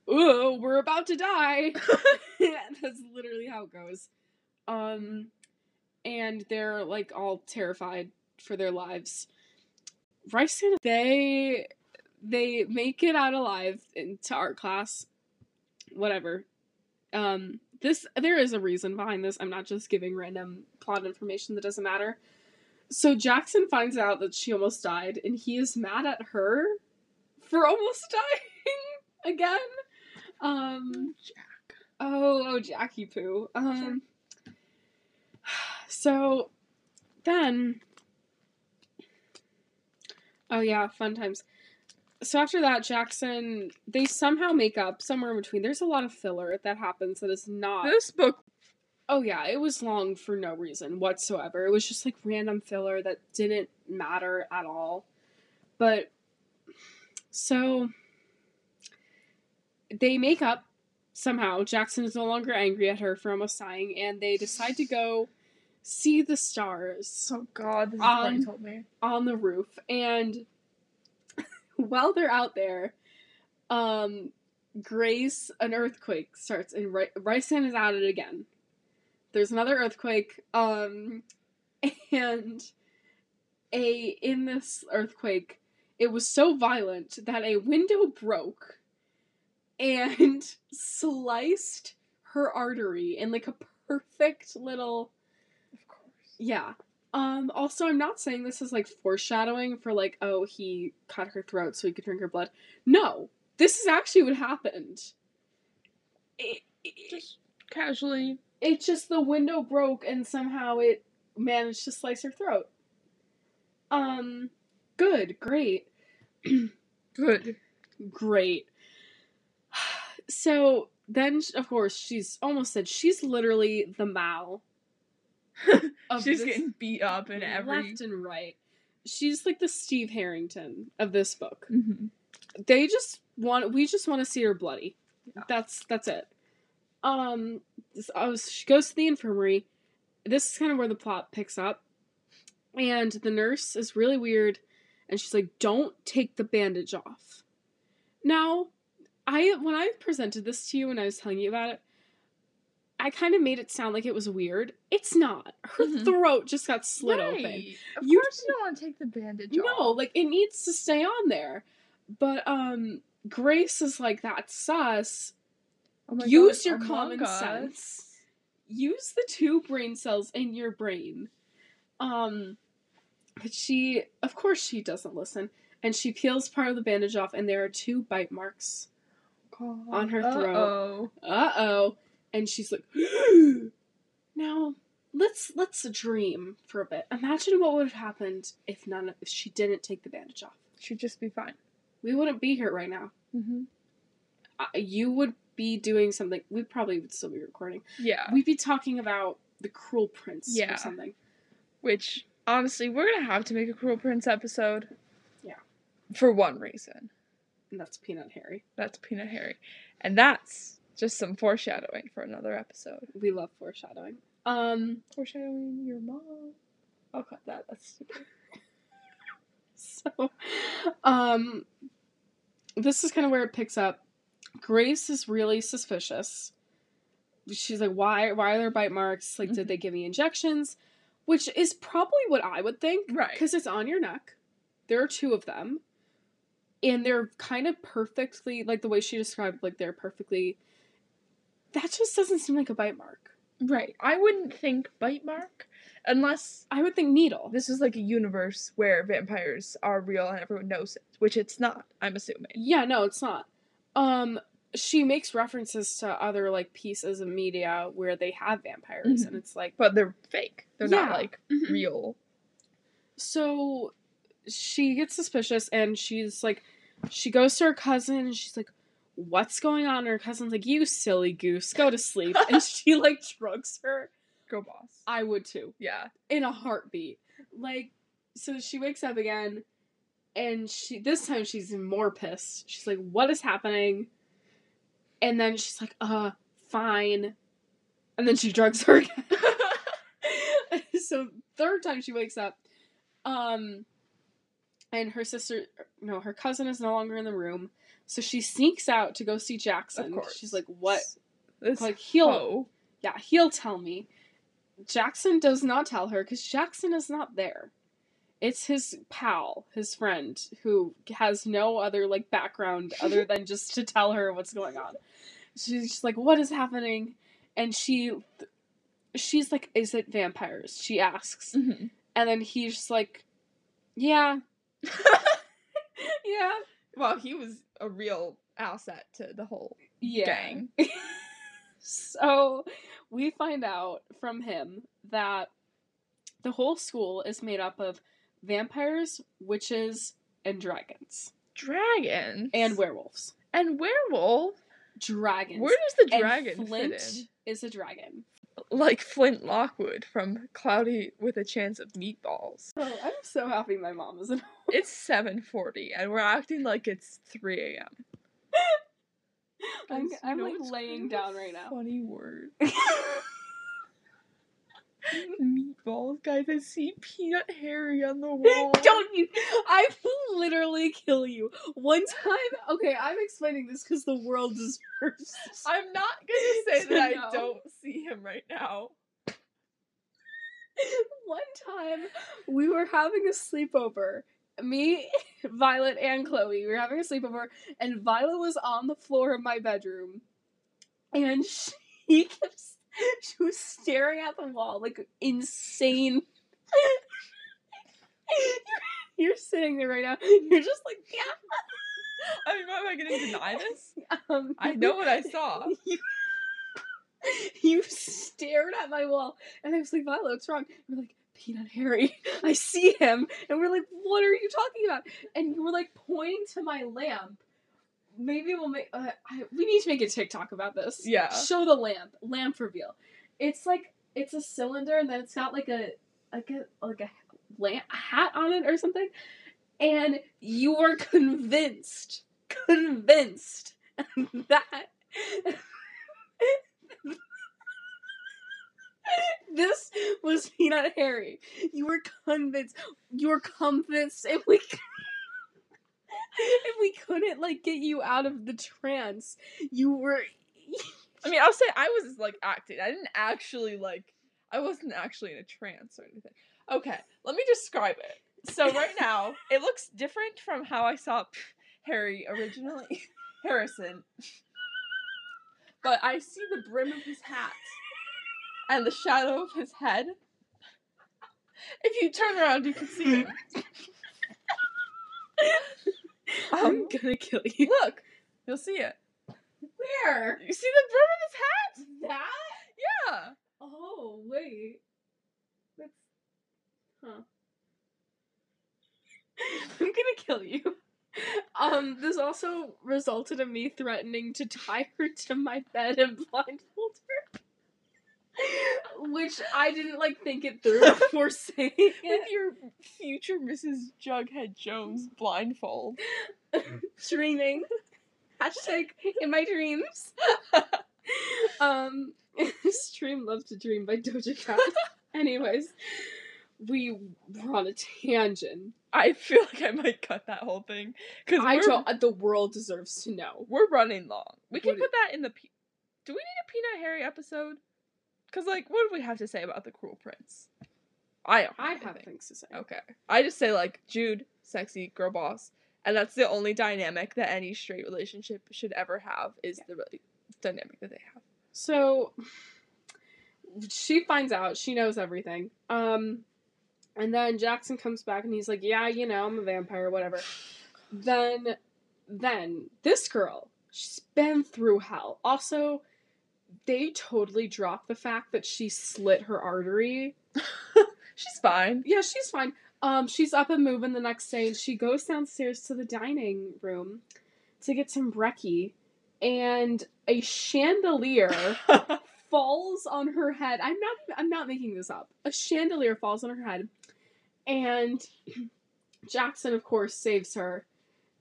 Ooh, we're about to die. That's literally how it goes. Um and they're like all terrified for their lives rice and they they make it out alive into art class whatever. Um this there is a reason behind this. I'm not just giving random plot information that doesn't matter. So jackson finds out that she almost died and he is mad at her for almost dying again. Um Jack. oh oh jackie poo. Um so then oh yeah fun times. So after that jackson they somehow make up somewhere in between. There's a lot of filler that happens that is not This book oh yeah it was long for no reason whatsoever. It was just like random filler that didn't matter at all. But so they make up somehow. Jackson is no longer angry at her for almost dying and they decide to go see the stars Oh god, this is what Um, you told me. on the roof and while they're out there um grace an earthquake starts and Ry- Rysan is at it again there's another earthquake um and a in this earthquake it was so violent that a window broke and sliced her artery in like a perfect little. Yeah. Um, also, I'm not saying this is like foreshadowing for like, oh, he cut her throat so he could drink her blood. No, this is actually what happened. It, it, Just casually. it just the window broke and somehow it managed to slice her throat. Um, good, great, Good. great. So then, of course, she's almost said she's literally the Mal. She's getting beat up and every. left and right. She's like the Steve Harrington of this book. Mhm. They just want we just want to see her bloody. Yeah. That's that's it. Um, I was, she goes to the infirmary. This is kind of where the plot picks up, and the nurse is really weird, and she's like, "Don't take the bandage off." Now, I when I presented this to you and I was telling you about it, I kind of made it sound like it was weird. It's not. Her Mhm. throat just got slit open. Of You- course you don't want to take the bandage No, off. No, like it needs to stay on there. But um Grace is like that's sus. Oh my Use God, your common Us. sense. Use the two brain cells in your brain. Um but she of course she doesn't listen. And she peels part of the bandage off and there are two bite marks. God. On her throat. Uh oh. And she's like Now let's let's dream for a bit. Imagine what would have happened if none of, if she didn't take the bandage off. She'd just be fine. we wouldn't be here right now. Mm-hmm. Uh, you would be doing something. We probably would still be recording. Yeah. We'd be talking about the Cruel Prince Yeah. or something. Which, honestly, we're gonna have to make a Cruel Prince episode. Yeah. For one reason. And that's Peanut Harry. That's Peanut Harry. And that's just some foreshadowing for another episode. We love foreshadowing. Um, Foreshadowing your mom. I'll cut that. That's stupid. so, um, this is kind of where it picks up. Grace is really suspicious. She's like, why? Why are there bite marks? Like, did they give me injections? Which is probably what I would think, Right. Because it's on your neck. There are two of them, and they're kind of perfectly like the way she described. Like they're perfectly. That just doesn't seem like a bite mark. Right. I wouldn't think bite mark unless I would think needle. this is like a universe where vampires are real and everyone knows it, which it's not, I'm assuming. Yeah, no, it's not. Um, she makes references to other like pieces of media where they have vampires, Mhm. and it's like But they're fake. They're Yeah. not like Mhm. real. so. She gets suspicious, and she's like, she goes to her cousin, and she's like, "What's going on?" And her cousin's like, "You silly goose, go to sleep." and she like drugs her. Go boss. I would too, Yeah. in a heartbeat. Like, so she wakes up again, and she this time she's more pissed. She's like, "What is happening?" And then she's like, "Uh, fine." And then she drugs her again. so third time she wakes up, um, and her sister, no, her cousin is no longer in the room. So she sneaks out to go see Jackson. of course. She's like, "What?" This Like he'll, hoe. yeah, he'll tell me. Jackson does not tell her because Jackson is not there. It's his pal, his friend, who has no other like background other than just to tell her what's going on. She's just like, "What is happening?" And she, she's like, "Is it vampires?" She asks, Mhm. and then he's just like, "Yeah, yeah, well, he was a real asset to the whole yeah." gang. so we find out from him that the whole school is made up of vampires, witches, and dragons. Dragons. And werewolves. And werewolf. Dragons. Where does the And dragon Flint fit in? is a dragon. Like Flint Lockwood from Cloudy with a Chance of Meatballs. Oh, I'm so happy my mom isn't It's 7:40 and we're acting like it's 3 a.m. I'm, I'm like laying kind of a down right now. Funny word. Meatballs, guys. I see Peanut Harry on the wall. Don't you? I will literally kill you. One time, okay, I'm explaining this because the world deserves. I'm not gonna say that I don't see him right now. One time, we were having a sleepover. Me, Violet, and Chloe. We were having a sleepover, and Violet was on the floor of my bedroom, and she kept. She was staring at the wall like insane. You're, you're sitting there right now. You're just like, yeah. I mean, why am I gonna deny this? Um, I know what I saw. You, you stared at my wall, and I was like, Violet, what's wrong? You're like, Peanut Harry. I see him. And we're like, what are you talking about? And you were like pointing to my lamp. Maybe we'll make. Uh, I, we need to make a TikTok about this. Yeah. Show the lamp. Lamp reveal. It's like it's a cylinder, and then it's got like a like a like a lamp hat on it or something. And you were convinced, convinced that this was Peanut Harry. You were convinced. You were convinced if we if we couldn't like get you out of the trance, you were I mean, I'll say I was like acting. I didn't actually like. I wasn't actually in a trance or anything. Okay, let me describe it. So right now, it looks different from how I saw Harry originally, Harrison. But I see the brim of his hat and the shadow of his head. If you turn around, you can see it. I'm Um, gonna kill you. look, you'll see it. Where? You see the brim of his hat? That? Yeah. Oh wait. That's huh. I'm gonna kill you. Um, this also resulted in me threatening to tie her to my bed and blindfold her. Which I didn't like think it through before saying With it. your future Mrs. Jughead Jones blindfold. Dreaming. Hashtag in my dreams. um Stream Love to Dream by Doja Cat. Anyways, we were on a tangent. I feel like I might cut that whole thing because I don't. The world deserves to know. we're running long. We can What put that in the. Pe- Do we need a Peanut Harry episode? Because like, what do we have to say about the Cruel Prince? I don't. I Have have things to say. Okay, I just say like Jude, sexy girl boss, and that's the only dynamic that any straight relationship should ever have is the really dynamic that they have. So she finds out, she knows everything. Um and then Jackson comes back and he's like, "Yeah, you know, I'm a vampire, whatever." Then then this girl, she's been through hell. Also, they totally drop the fact that she slit her artery. She's fine. Yeah, she's fine. Um, she's up and moving the next day, and she goes downstairs to the dining room to get some brekkie, and a chandelier falls on her head. I'm not. I'm not making this up. A chandelier falls on her head, and Jackson, of course, saves her.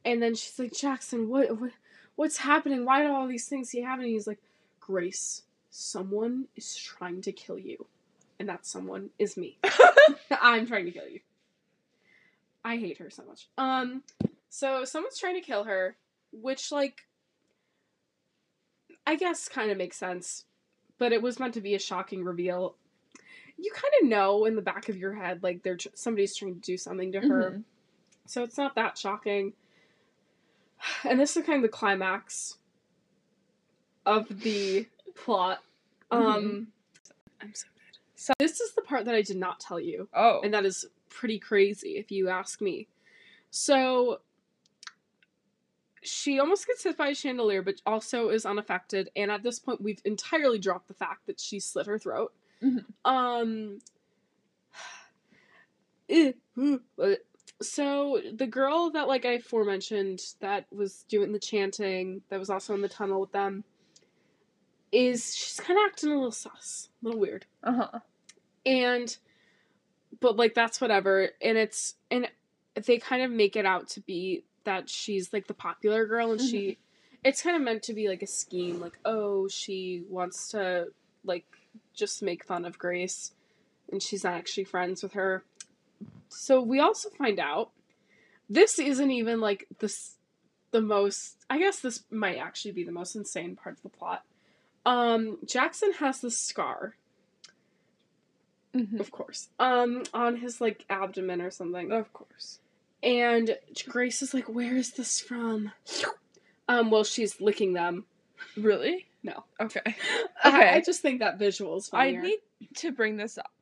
And then she's like, Jackson, what, what, what's happening? Why do all these things keep happening? He's like, Grace, someone is trying to kill you, and that someone is me. I'm trying to kill you. I hate her so much. Um, so someone's trying to kill her, which like, I guess kind of makes sense, but it was meant to be a shocking reveal. You kind of know in the back of your head like they're tr- somebody's trying to do something to her, Mhm. so it's not that shocking. And this is kind of the climax of the plot. Um, I'm so good. So- this is the part that I did not tell you Oh. and that is pretty crazy if you ask me. So she almost gets hit by a chandelier, but also is unaffected. And at this point, we've entirely dropped the fact that she slit her throat. Mhm. Um. eh, So the girl that like I aforementioned that was doing the chanting, that was also in the tunnel with them, is she's kind of acting a little sus, a little weird. Uh huh. and but like that's whatever. And it's and they kind of make it out to be that she's like the popular girl and she it's kind of meant to be like a scheme like oh she wants to like just make fun of grace and she's not actually friends with her. So we also find out this isn't even like this the most i guess this might actually be the most insane part of the plot um jackson has this scar Mhm. of course. Um, on his like abdomen or something. Of course. And Grace is like, "Where is this from?" Um, well, she's licking them. Really? No. Okay. I, Okay. I just think that visual is fine. I need to bring this up.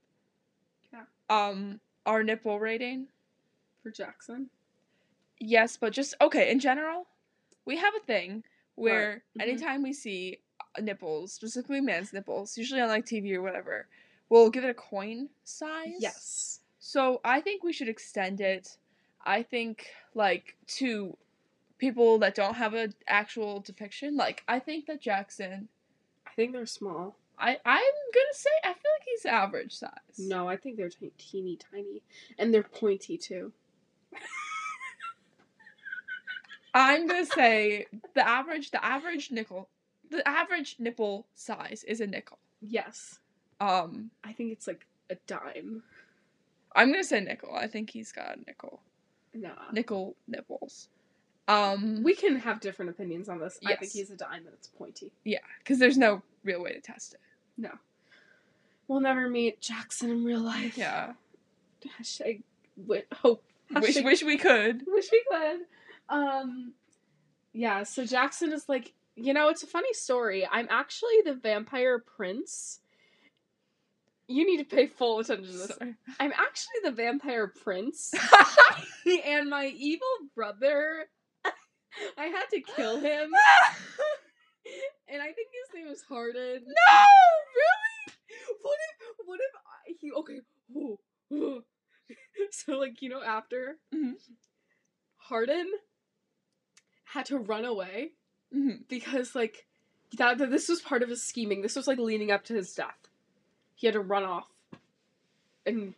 Yeah. Um, our nipple rating. for Jackson. Yes, but just okay. In general, we have a thing where Mhm. anytime we see nipples, specifically man's nipples, usually on like TV or whatever, we'll give it a coin size. Yes. So I think we should extend it. I think like to people that don't have an actual depiction. Like I think that Jackson. I think they're small. I I'm gonna say I feel like he's average size. No, I think they're t- teeny tiny, and they're pointy too. I'm gonna say the average the average nickel the average nipple size is a nickel. Yes, Um, I think it's like a dime. I'm gonna say nickel. I think he's got a nickel Nah. nickel nipples. Um, We can have different opinions on this. Yes. I think he's a dime and it's pointy. yeah, because there's no real way to test it. No. We'll never meet Jackson in real life. Yeah, Hashtag wi- hope. wish wish we could. wish we could. Um, yeah. So Jackson is like, you know, it's a funny story. I'm actually the vampire prince. You need to pay full attention to this. Sorry. I'm actually the vampire prince, and my evil brother. I had to kill him, and I think his name is Hardin. no, really? What if? What if I, he? Okay. ooh, ooh. so like you know after Mhm. Hardin had to run away Mhm. because like that, that this was part of his scheming. This was like leading up to his death. He had to run off, and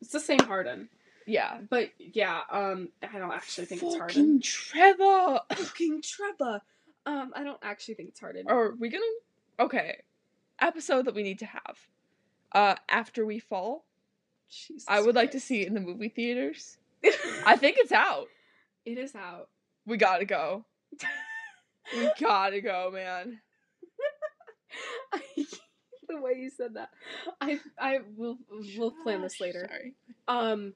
it's the same Hardin. Yeah. But yeah, um, I don't actually think it's Hardin. Fucking Trevor. Fucking Trevor. Um, I don't actually think it's Hardin. Are we gonna? Okay, episode that we need to have. Uh, After We Fall. Jesus I would like to see it in the movie theaters. I think it's out. it is out. We gotta go. We gotta go, man. the way you said that. I I will we'll plan this later. Sorry. Um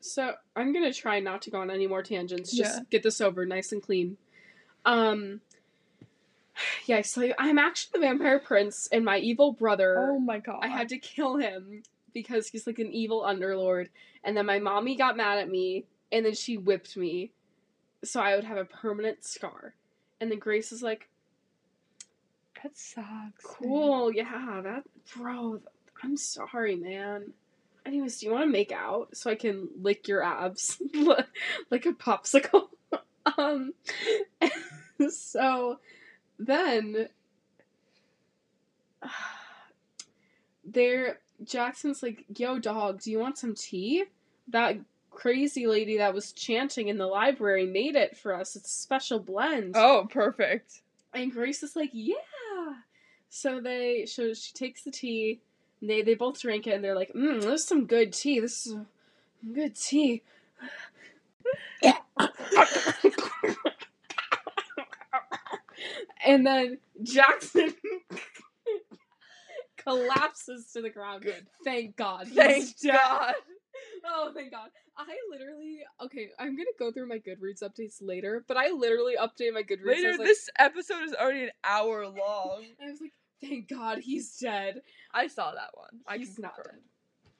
so I'm gonna try not to go on any more tangents. Just Yeah. get this over nice and clean. Um yeah, so I'm actually the vampire prince and my evil brother Oh my god. I had to kill him because he's like an evil underlord. And then my mommy got mad at me and then she whipped me. So I would have a permanent scar. And then Grace is like, That sucks. man. Cool, yeah, that bro. I'm sorry, man. Anyways, do you want to make out so I can lick your abs like a popsicle? um, so then there, Jackson's like, "Yo, dog, do you want some tea?" That crazy lady that was chanting in the library made it for us. It's a special blend. Oh, perfect. And Grace is like, yeah. So they, so she takes the tea. And they they both drink it, and they're like, mm, this is some good tea. This is good tea. and then Jackson collapses to the ground. Good. Thank God. Thank. God. Oh, thank God. I literally okay. I'm gonna go through my Goodreads updates later, but I literally update my Goodreads. Later, like, this episode is already an hour long. I was like, thank God he's dead. I saw that one. I he's not dead.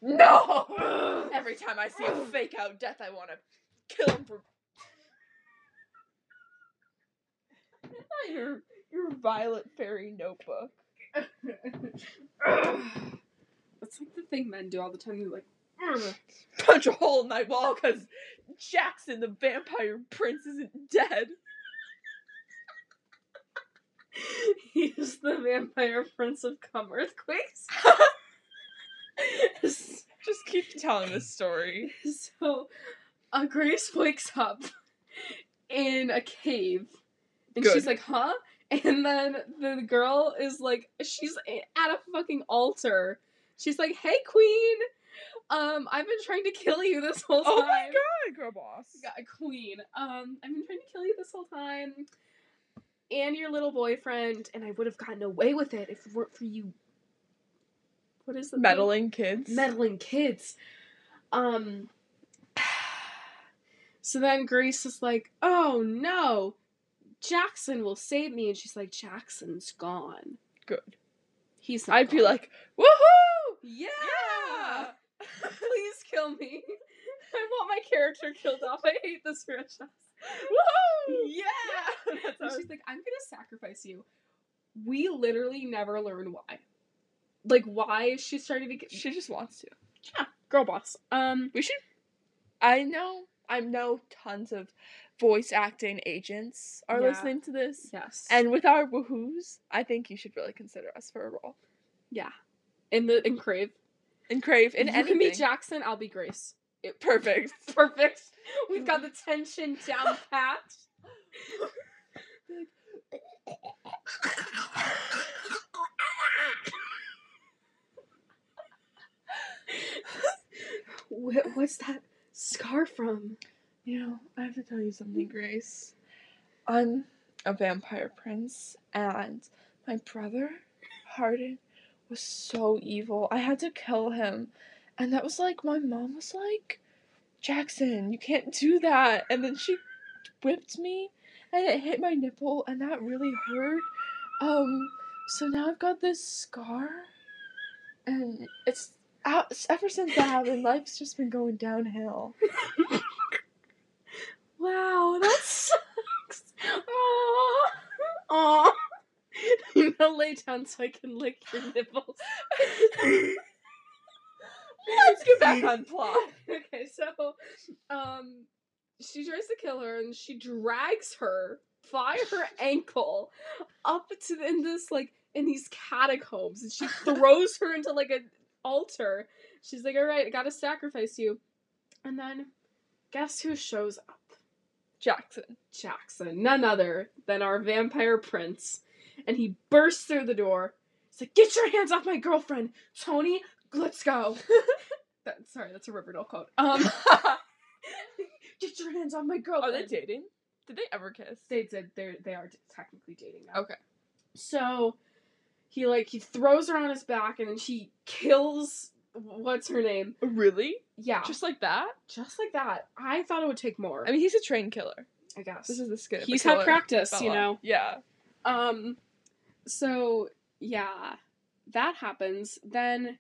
No! Every time I see a fake out death, I want to kill him for. your your Violet Fairy notebook. That's like the thing men do all the time. They're like. Punch a hole in my wall because Jackson, the vampire prince, isn't dead. he's the vampire prince of cum earthquakes. Just keep telling this story. so, uh, Grace wakes up in a cave, and Good. she's like, "Huh?" And then the girl is like, she's at a fucking altar. She's like, "Hey, queen, um, I've been trying to kill you this whole time." Oh my god, girl boss. God, queen. Um, I've been trying to kill you this whole time, and your little boyfriend, and I would have gotten away with it if it weren't for you. What is the thing? Meddling kids. meddling kids. Um. So then Grace is like, "Oh no, Jackson will save me," and she's like, "Jackson's gone. Good. He's not." I'd be like, woohoo! "Yeah, Yeah! Please kill me. I want my character killed off. I hate this franchise." Woohoo! Yeah. That's And she's like, I'm gonna sacrifice you. We literally never learn why. Like why is she starting to get she just wants to. yeah, girl boss. Um We should. I know. I know tons of voice acting agents are Yeah. listening to this. yes. And with our woohoos, I think you should really consider us for a role. yeah. In the in Crave. And Crave, in you anything. can be Jackson, I'll be Grace. Perfect. Perfect. We've got the tension down pat. Wh- What's that scar from? You know, I have to tell you something, Grace. I'm a vampire prince, and my brother, Hardin, was so evil. I had to kill him. And that was like, my mom was like, Jackson, you can't do that. And then she whipped me, and it hit my nipple, and that really hurt. Um, so now I've got this scar, and it's out, ever since that happened, life's just been going downhill. Wow, that sucks. Aww. Aww. Know, lay down so I can lick your nipples. Let's get back on plot. okay, so um she tries to kill her and she drags her by her ankle up to the, in this like in these catacombs and she throws her into like an altar. She's like, Alright, I gotta sacrifice you. And then guess who shows up? Jackson. Jackson, none other than our vampire prince. And he bursts through the door. He's like, get your hands off my girlfriend, Tony. Let's go. that, sorry, that's a Riverdale quote. Um, get your hands off my girlfriend. Are they dating? Did they ever kiss? They did. They they are technically dating now. Okay. So he like he throws her on his back and then she kills what's her name? Really? Yeah, just like that? just like that. I thought it would take more. I mean, he's a trained killer. I guess This is the a he's had practice, you know. Yeah. Um, so yeah, that happens. Then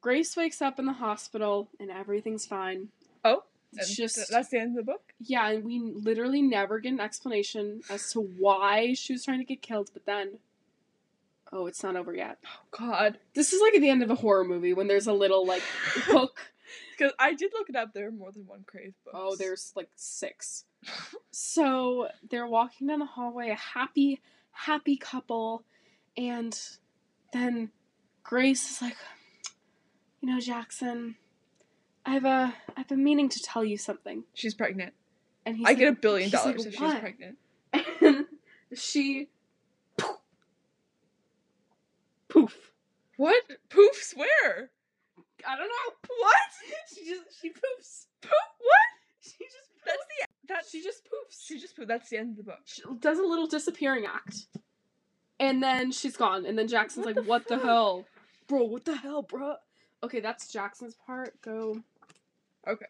Grace wakes up in the hospital and everything's fine. Oh, It's just th- that's the end of the book. yeah, and we literally never get an explanation as to why she was trying to get killed. But then, oh, it's not over yet. Oh God. This is like at the end of a horror movie when there's a little like hook. Because I did look it up. There are more than one Crave book. Oh, there's like six. So they're walking down the hallway, a happy, happy couple, and then Grace is like, you know, Jackson, I've uh, I've been meaning to tell you something. She's pregnant. And he's I like, get a billion he's like, dollars if she's pregnant. And she poof. What? Poofs where? I don't know. What? She just she poofs. Poof? What? She just That's the that she just poofs. she just poof. That's the end of the book. she does a little disappearing act. And then she's gone. And then Jackson's What like, the what the hell? Bro, what the hell, bro? Okay, that's Jackson's part. Go. Okay.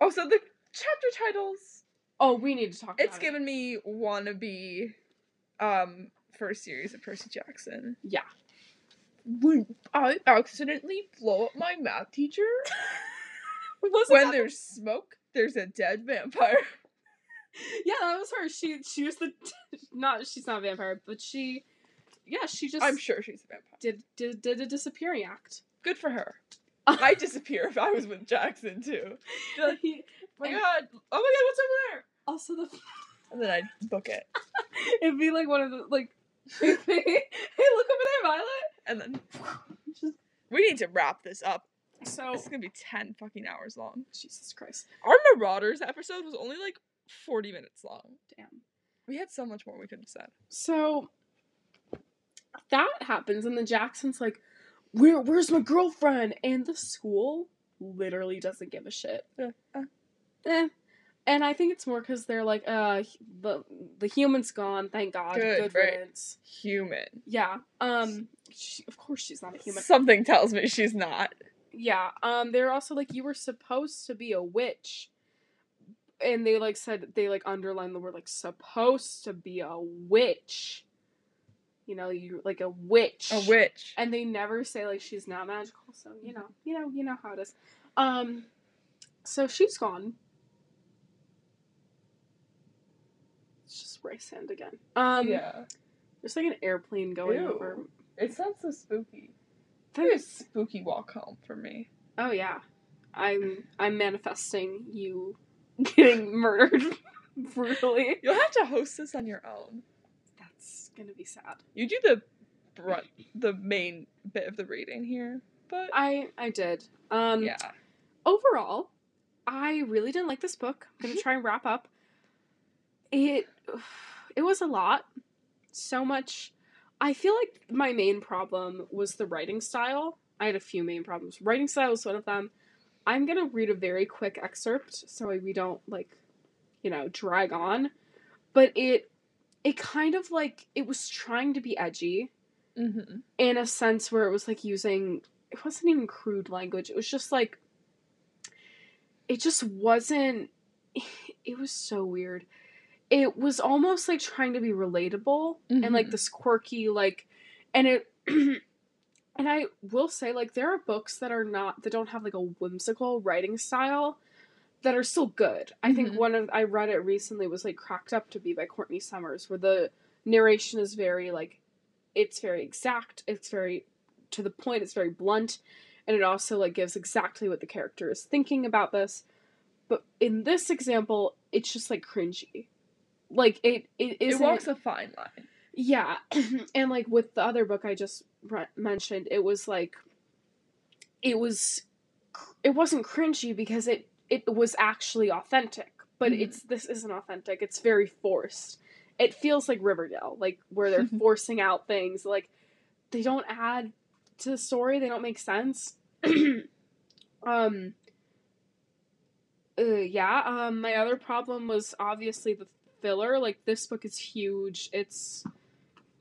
Oh, so the chapter titles. Oh, we need to talk about It's it. given me wannabe, um, first series of Percy Jackson. Yeah. When I accidentally blow up my math teacher. When there's smoke, there's a dead vampire. Yeah, that was her. She she was the not she's not a vampire, but she yeah, she just I'm sure she's a vampire. did did did a disappearing act. Good for her. I'd disappear if I was with Jackson too. Like, He- oh my god! Oh my god! What's over there? also the And then I'd book it, it'd be like one of the like hey, look over there, Violet. and then Just we need to wrap this up. so This is gonna be ten fucking hours long. Jesus Christ. Our Marauders episode was only like forty minutes long. Damn. We had so much more we could have said. So that happens, and then Jackson's like, "Where, where's my girlfriend?" And the school literally doesn't give a shit. Yeah, uh. Eh. And I think it's more because they're like, "Uh, the the human's gone. Thank God. Good, Good, right. riddance." Human. Yeah. Um. She, of course, she's not a human. Something tells me she's not. Yeah. Um. They're also like, "You were supposed to be a witch." And they like said they like underlined the word like supposed to be a witch. You know, you like a witch. A witch. and they never say like she's not magical so you know you know you know how it is um so she's gone it's just rice hand again um yeah. there's like an airplane going Ew. over It sounds so spooky. That Very spooky walk home for me. oh yeah i'm i'm manifesting you getting murdered brutally You'll have to host this on your own. that's gonna be sad You do the brunt, the main bit of the reading here, but i i did um yeah. overall, I really didn't like this book. I'm gonna try and wrap up. It it was a lot. So much I feel like my main problem was the writing style. I had a few main problems. Writing style was one of them. I'm gonna read a very quick excerpt so we don't like, you know, drag on. But it it kind of like it was trying to be edgy Mm-hmm. in a sense where it was like using it wasn't even crude language it was just like it just wasn't it was so weird it was almost like trying to be relatable and like Mhm. this quirky like and it and i will say like there are books that are not that don't have like a whimsical writing style that are still good i think Mhm. one of i read it recently was like cracked up to be by courtney summers where the narration is very like it's very exact it's very to the point it's very blunt and it also like gives exactly what the character is thinking about this but in this example it's just like cringy like it it It isn't walks a fine line. yeah and like with the other book i just re- mentioned it was like it was it wasn't cringy because it it was actually authentic but Mhm. it's this isn't authentic it's very forced it feels like riverdale like where they're forcing out things like they don't add to the story. They don't make sense. um. Uh, yeah. Um. My other problem was obviously the filler. Like this book is huge. It's,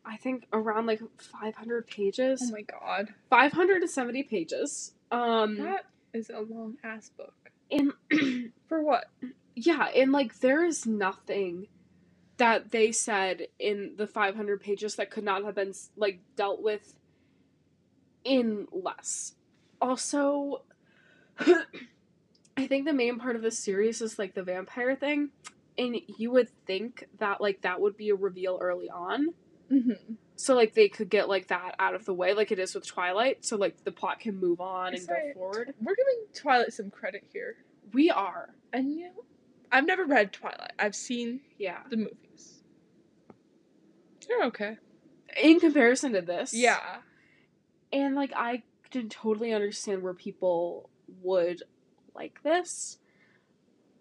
I think, around like five hundred pages. Oh my god. Five hundred and seventy pages. Um. That is a long ass book. and For what? yeah, and like there is nothing that they said in the 500 pages that could not have been like dealt with in less. Also, I think the main part of this series is like the vampire thing, and you would think that like that would be a reveal early on. Mm-hmm. So like they could get like that out of the way, like it is with Twilight, so like the plot can move on and go forward. We're giving Twilight some credit here. We are, And you know, I've never read Twilight. I've seen yeah. the movies. They're okay. In comparison to this, Yeah. and like I can totally understand where people would like this.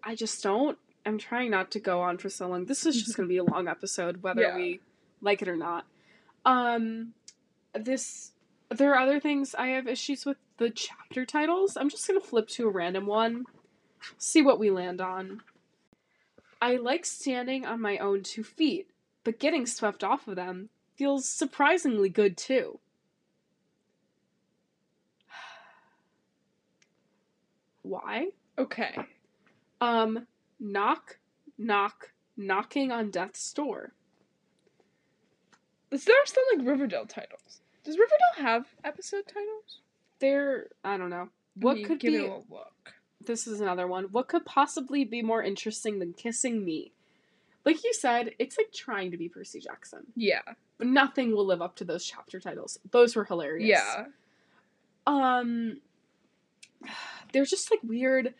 I just don't. I'm trying not to go on for so long. This is just going to be a long episode, whether Yeah. we like it or not. Um, this there are other things I have issues with the chapter titles. I'm just to flip to a random one, see what we land on. I like standing on my own two feet, but getting swept off of them feels surprisingly good too. Why? Okay. Um, knock, knock, knocking on death's door. Is there still like Riverdale titles? Does Riverdale have episode titles? There, I don't know. What could give be? it a look? This is another one. What could possibly be more interesting than kissing me? Like you said, it's like trying to be Percy Jackson. Yeah. But nothing will live up to those chapter titles. Those were hilarious. Yeah. Um, they're just like weird.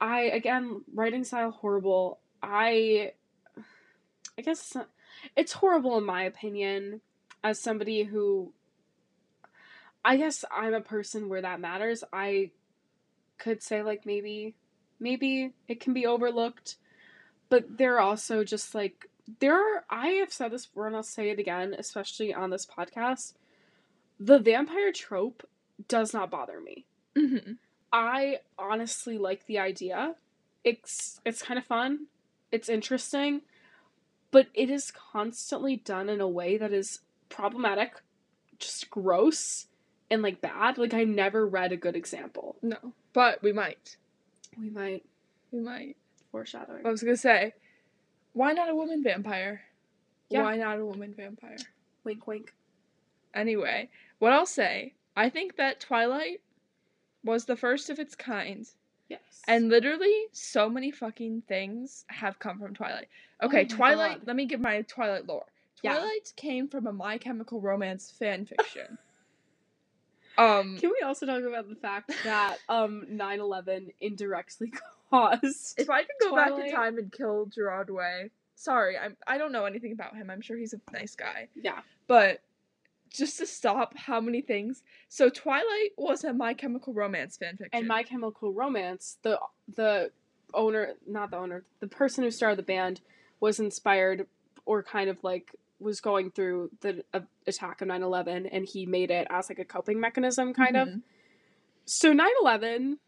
I again, writing style horrible. I, I guess it's, not, it's horrible in my opinion. As somebody who, I guess I'm a person where that matters. I could say like maybe, maybe it can be overlooked, but they're also just like there are. I have said this before and I'll say it again, especially on this podcast. The vampire trope does not bother me. Mm-hmm. I honestly like the idea. It's it's kind of fun. It's interesting, but it is constantly done in a way that is problematic, just gross and like bad. Like I never read a good example. No, but we might. We might We might. foreshadowing. I was gonna say, why not a woman vampire? Yeah. Why not a woman vampire? Wink, wink. Anyway, what I'll say, I think that Twilight was the first of its kind, Yes. and literally so many fucking things have come from Twilight. Okay, Oh Twilight. God. Let me give my Twilight lore. Yeah. Twilight came from a My Chemical Romance fan fiction. um, Can we also talk about the fact that um 9/11 indirectly caused if I could go back in time and kill Gerard Way, sorry, I'm I don't know anything about him. I'm sure he's a nice guy. Yeah. But just to stop how many things. So Twilight was a My Chemical Romance fanfiction. And My Chemical Romance, the the owner, not the owner, the person who started the band was inspired or kind of like was going through the uh, attack of 9/11 and he made it as like a coping mechanism kind of. Mhm. So 9/11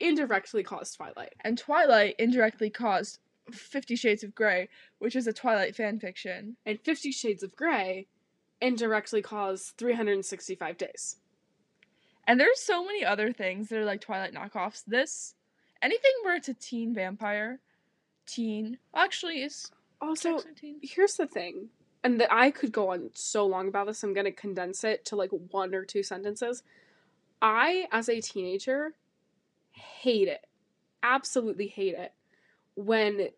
indirectly caused Twilight. And Twilight indirectly caused Fifty Shades of Grey, which is a Twilight fanfiction. And 50 Shades of Grey indirectly cause 365 days. And there's so many other things that are like Twilight knockoffs. This, anything where it's a teen vampire, teen, actually is Also, here's the thing and that i could go on so long about this i'm going to condense it to like one or two sentences i as a teenager hate it absolutely hate it when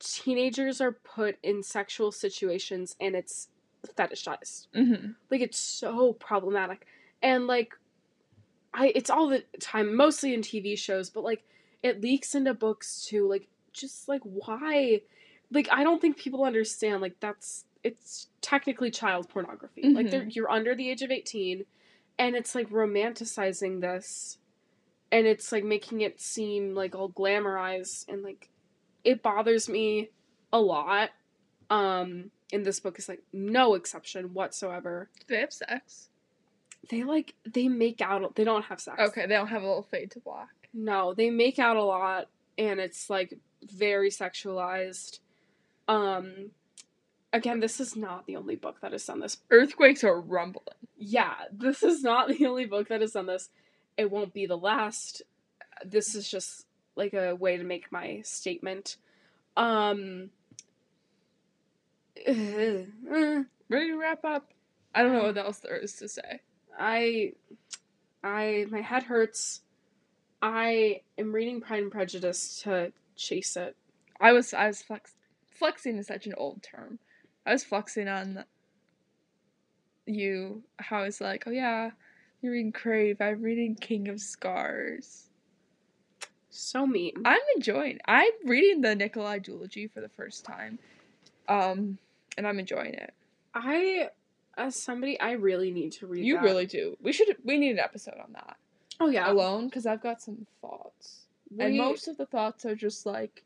teenagers are put in sexual situations and it's fetishized Mm-hmm. like it's so problematic. And like i it's all the time mostly in tv shows but like it leaks into books too like just like why? Like i don't think people understand like that's it's technically child pornography. Like they're, you're under the age of 18 and it's like romanticizing this and it's like making it seem like all glamorized and like it bothers me a lot. Um in this book is like no exception whatsoever. Do they have sex? They like they make out. They don't have sex. Okay, they don't have a little fade to black. No, they make out a lot, and it's like very sexualized. Um, again, this is not the only book that has done this. Earthquakes are rumbling. Yeah, this is not the only book that has done this. It won't be the last. This is just like a way to make my statement. Um. Ready to wrap up? I don't know what else there is to say. I, I, my head hurts. I am reading Pride and Prejudice to chase it. I was I was flex flexing is such an old term. I was flexing on you how I was like, oh yeah, you're reading Crave. I'm reading King of Scars. So mean. I'm enjoying. I'm reading the Nikolai duology for the first time, um, and I'm enjoying it. I, as somebody, I really need to read. You that. really do. We should. We need an episode on that Oh yeah. alone because I've got some thoughts, and most of the thoughts are just like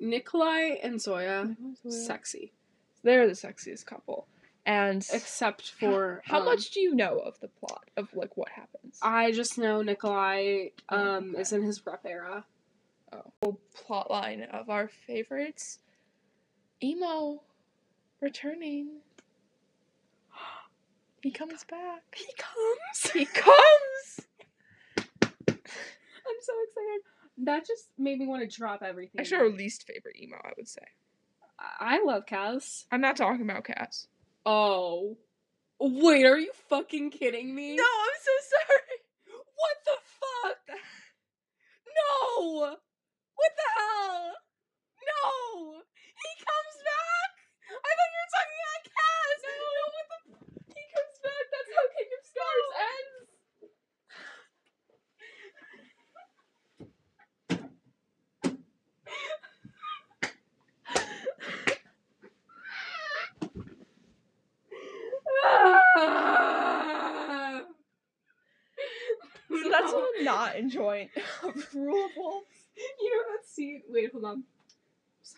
Nikolai and Zoya, sex. sexy. They're the sexiest couple, and Except for how um, much do you know of the plot of like what happens? I just know Nikolai Oh, um okay. is in his rep era. Oh, plot line of our favorites. Emo returning. He comes back. He comes. He comes. I'm so excited. That just made me want to drop everything. Actually, our least favorite emo, I would say. I love Kaz. I'm not talking about Kaz. Oh. Wait, are you fucking kidding me? No, I'm so sorry. What the fuck? No! What the hell? No! He comes back! I thought you were talking about Kaz! No, no what the He comes back, that's how King of Scars ends! So that's what I'm not enjoying. Rule of Wolves. You know that scene? Wait, hold on.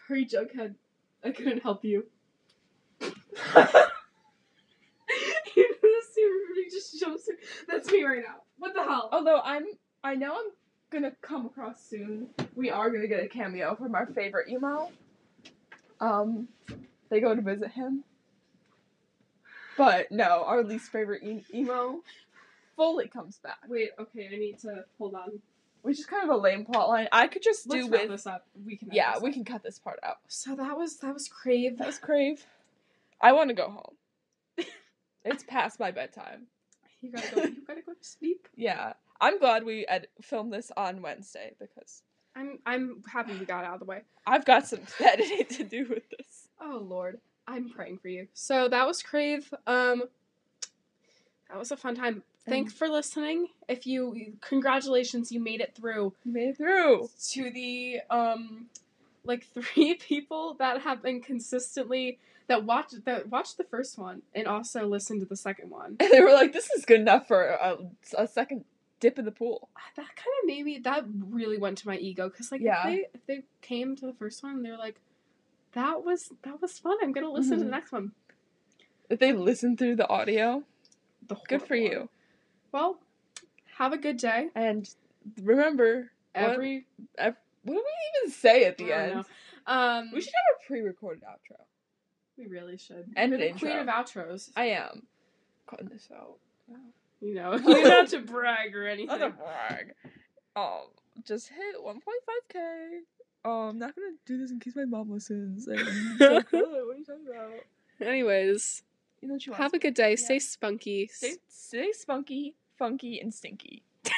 Sorry, Jughead. I couldn't help you. you he just jumps in? That's me right now. What the hell? Although I'm, I know I'm gonna come across soon. We are gonna get a cameo from our favorite emo. Um, they go to visit him. But no, our least favorite emo fully comes back, Wait, okay, I need to hold on. Which is kind of a lame plot line. I could just Let's do with this up. We can. yeah, we up. can cut this part out. So that was that was Crave. That was Crave. I want to go home. it's past my bedtime. You gotta go. You gotta go to sleep. Yeah, I'm glad we ed- filmed this on Wednesday because I'm I'm happy we got out of the way. I've got some editing to do with this. Oh Lord, I'm praying for you. So that was Crave. Um, that was a fun time. Thanks for listening. If you, congratulations, you made it through You made it through. to the um, like three people that have been consistently that watched that watched the first one and also listened to the second one. And they were like, "This is good enough for a, a second dip in the pool." That kind of made me. That really went to my ego because like Yeah. if they if they came to the first one, they're like, that was that was fun. I'm gonna listen to the Mhm. next one. If they listen through the audio, The good for one. you. Well, have a good day. And remember, what, Every what do we even say at the end? know. Um, We should have a pre-recorded outro. We really should. And You're an the queen of outros. I am cutting this out. you know, not to brag or anything. Not a brag. Um, just hit 1.5k. Um, I'm not gonna do this in case my mom listens. Like, "Oh, what are you talking about? Anyways, You know what she wants. have a good day. Yeah. Stay spunky. Stay, stay spunky, funky, and stinky.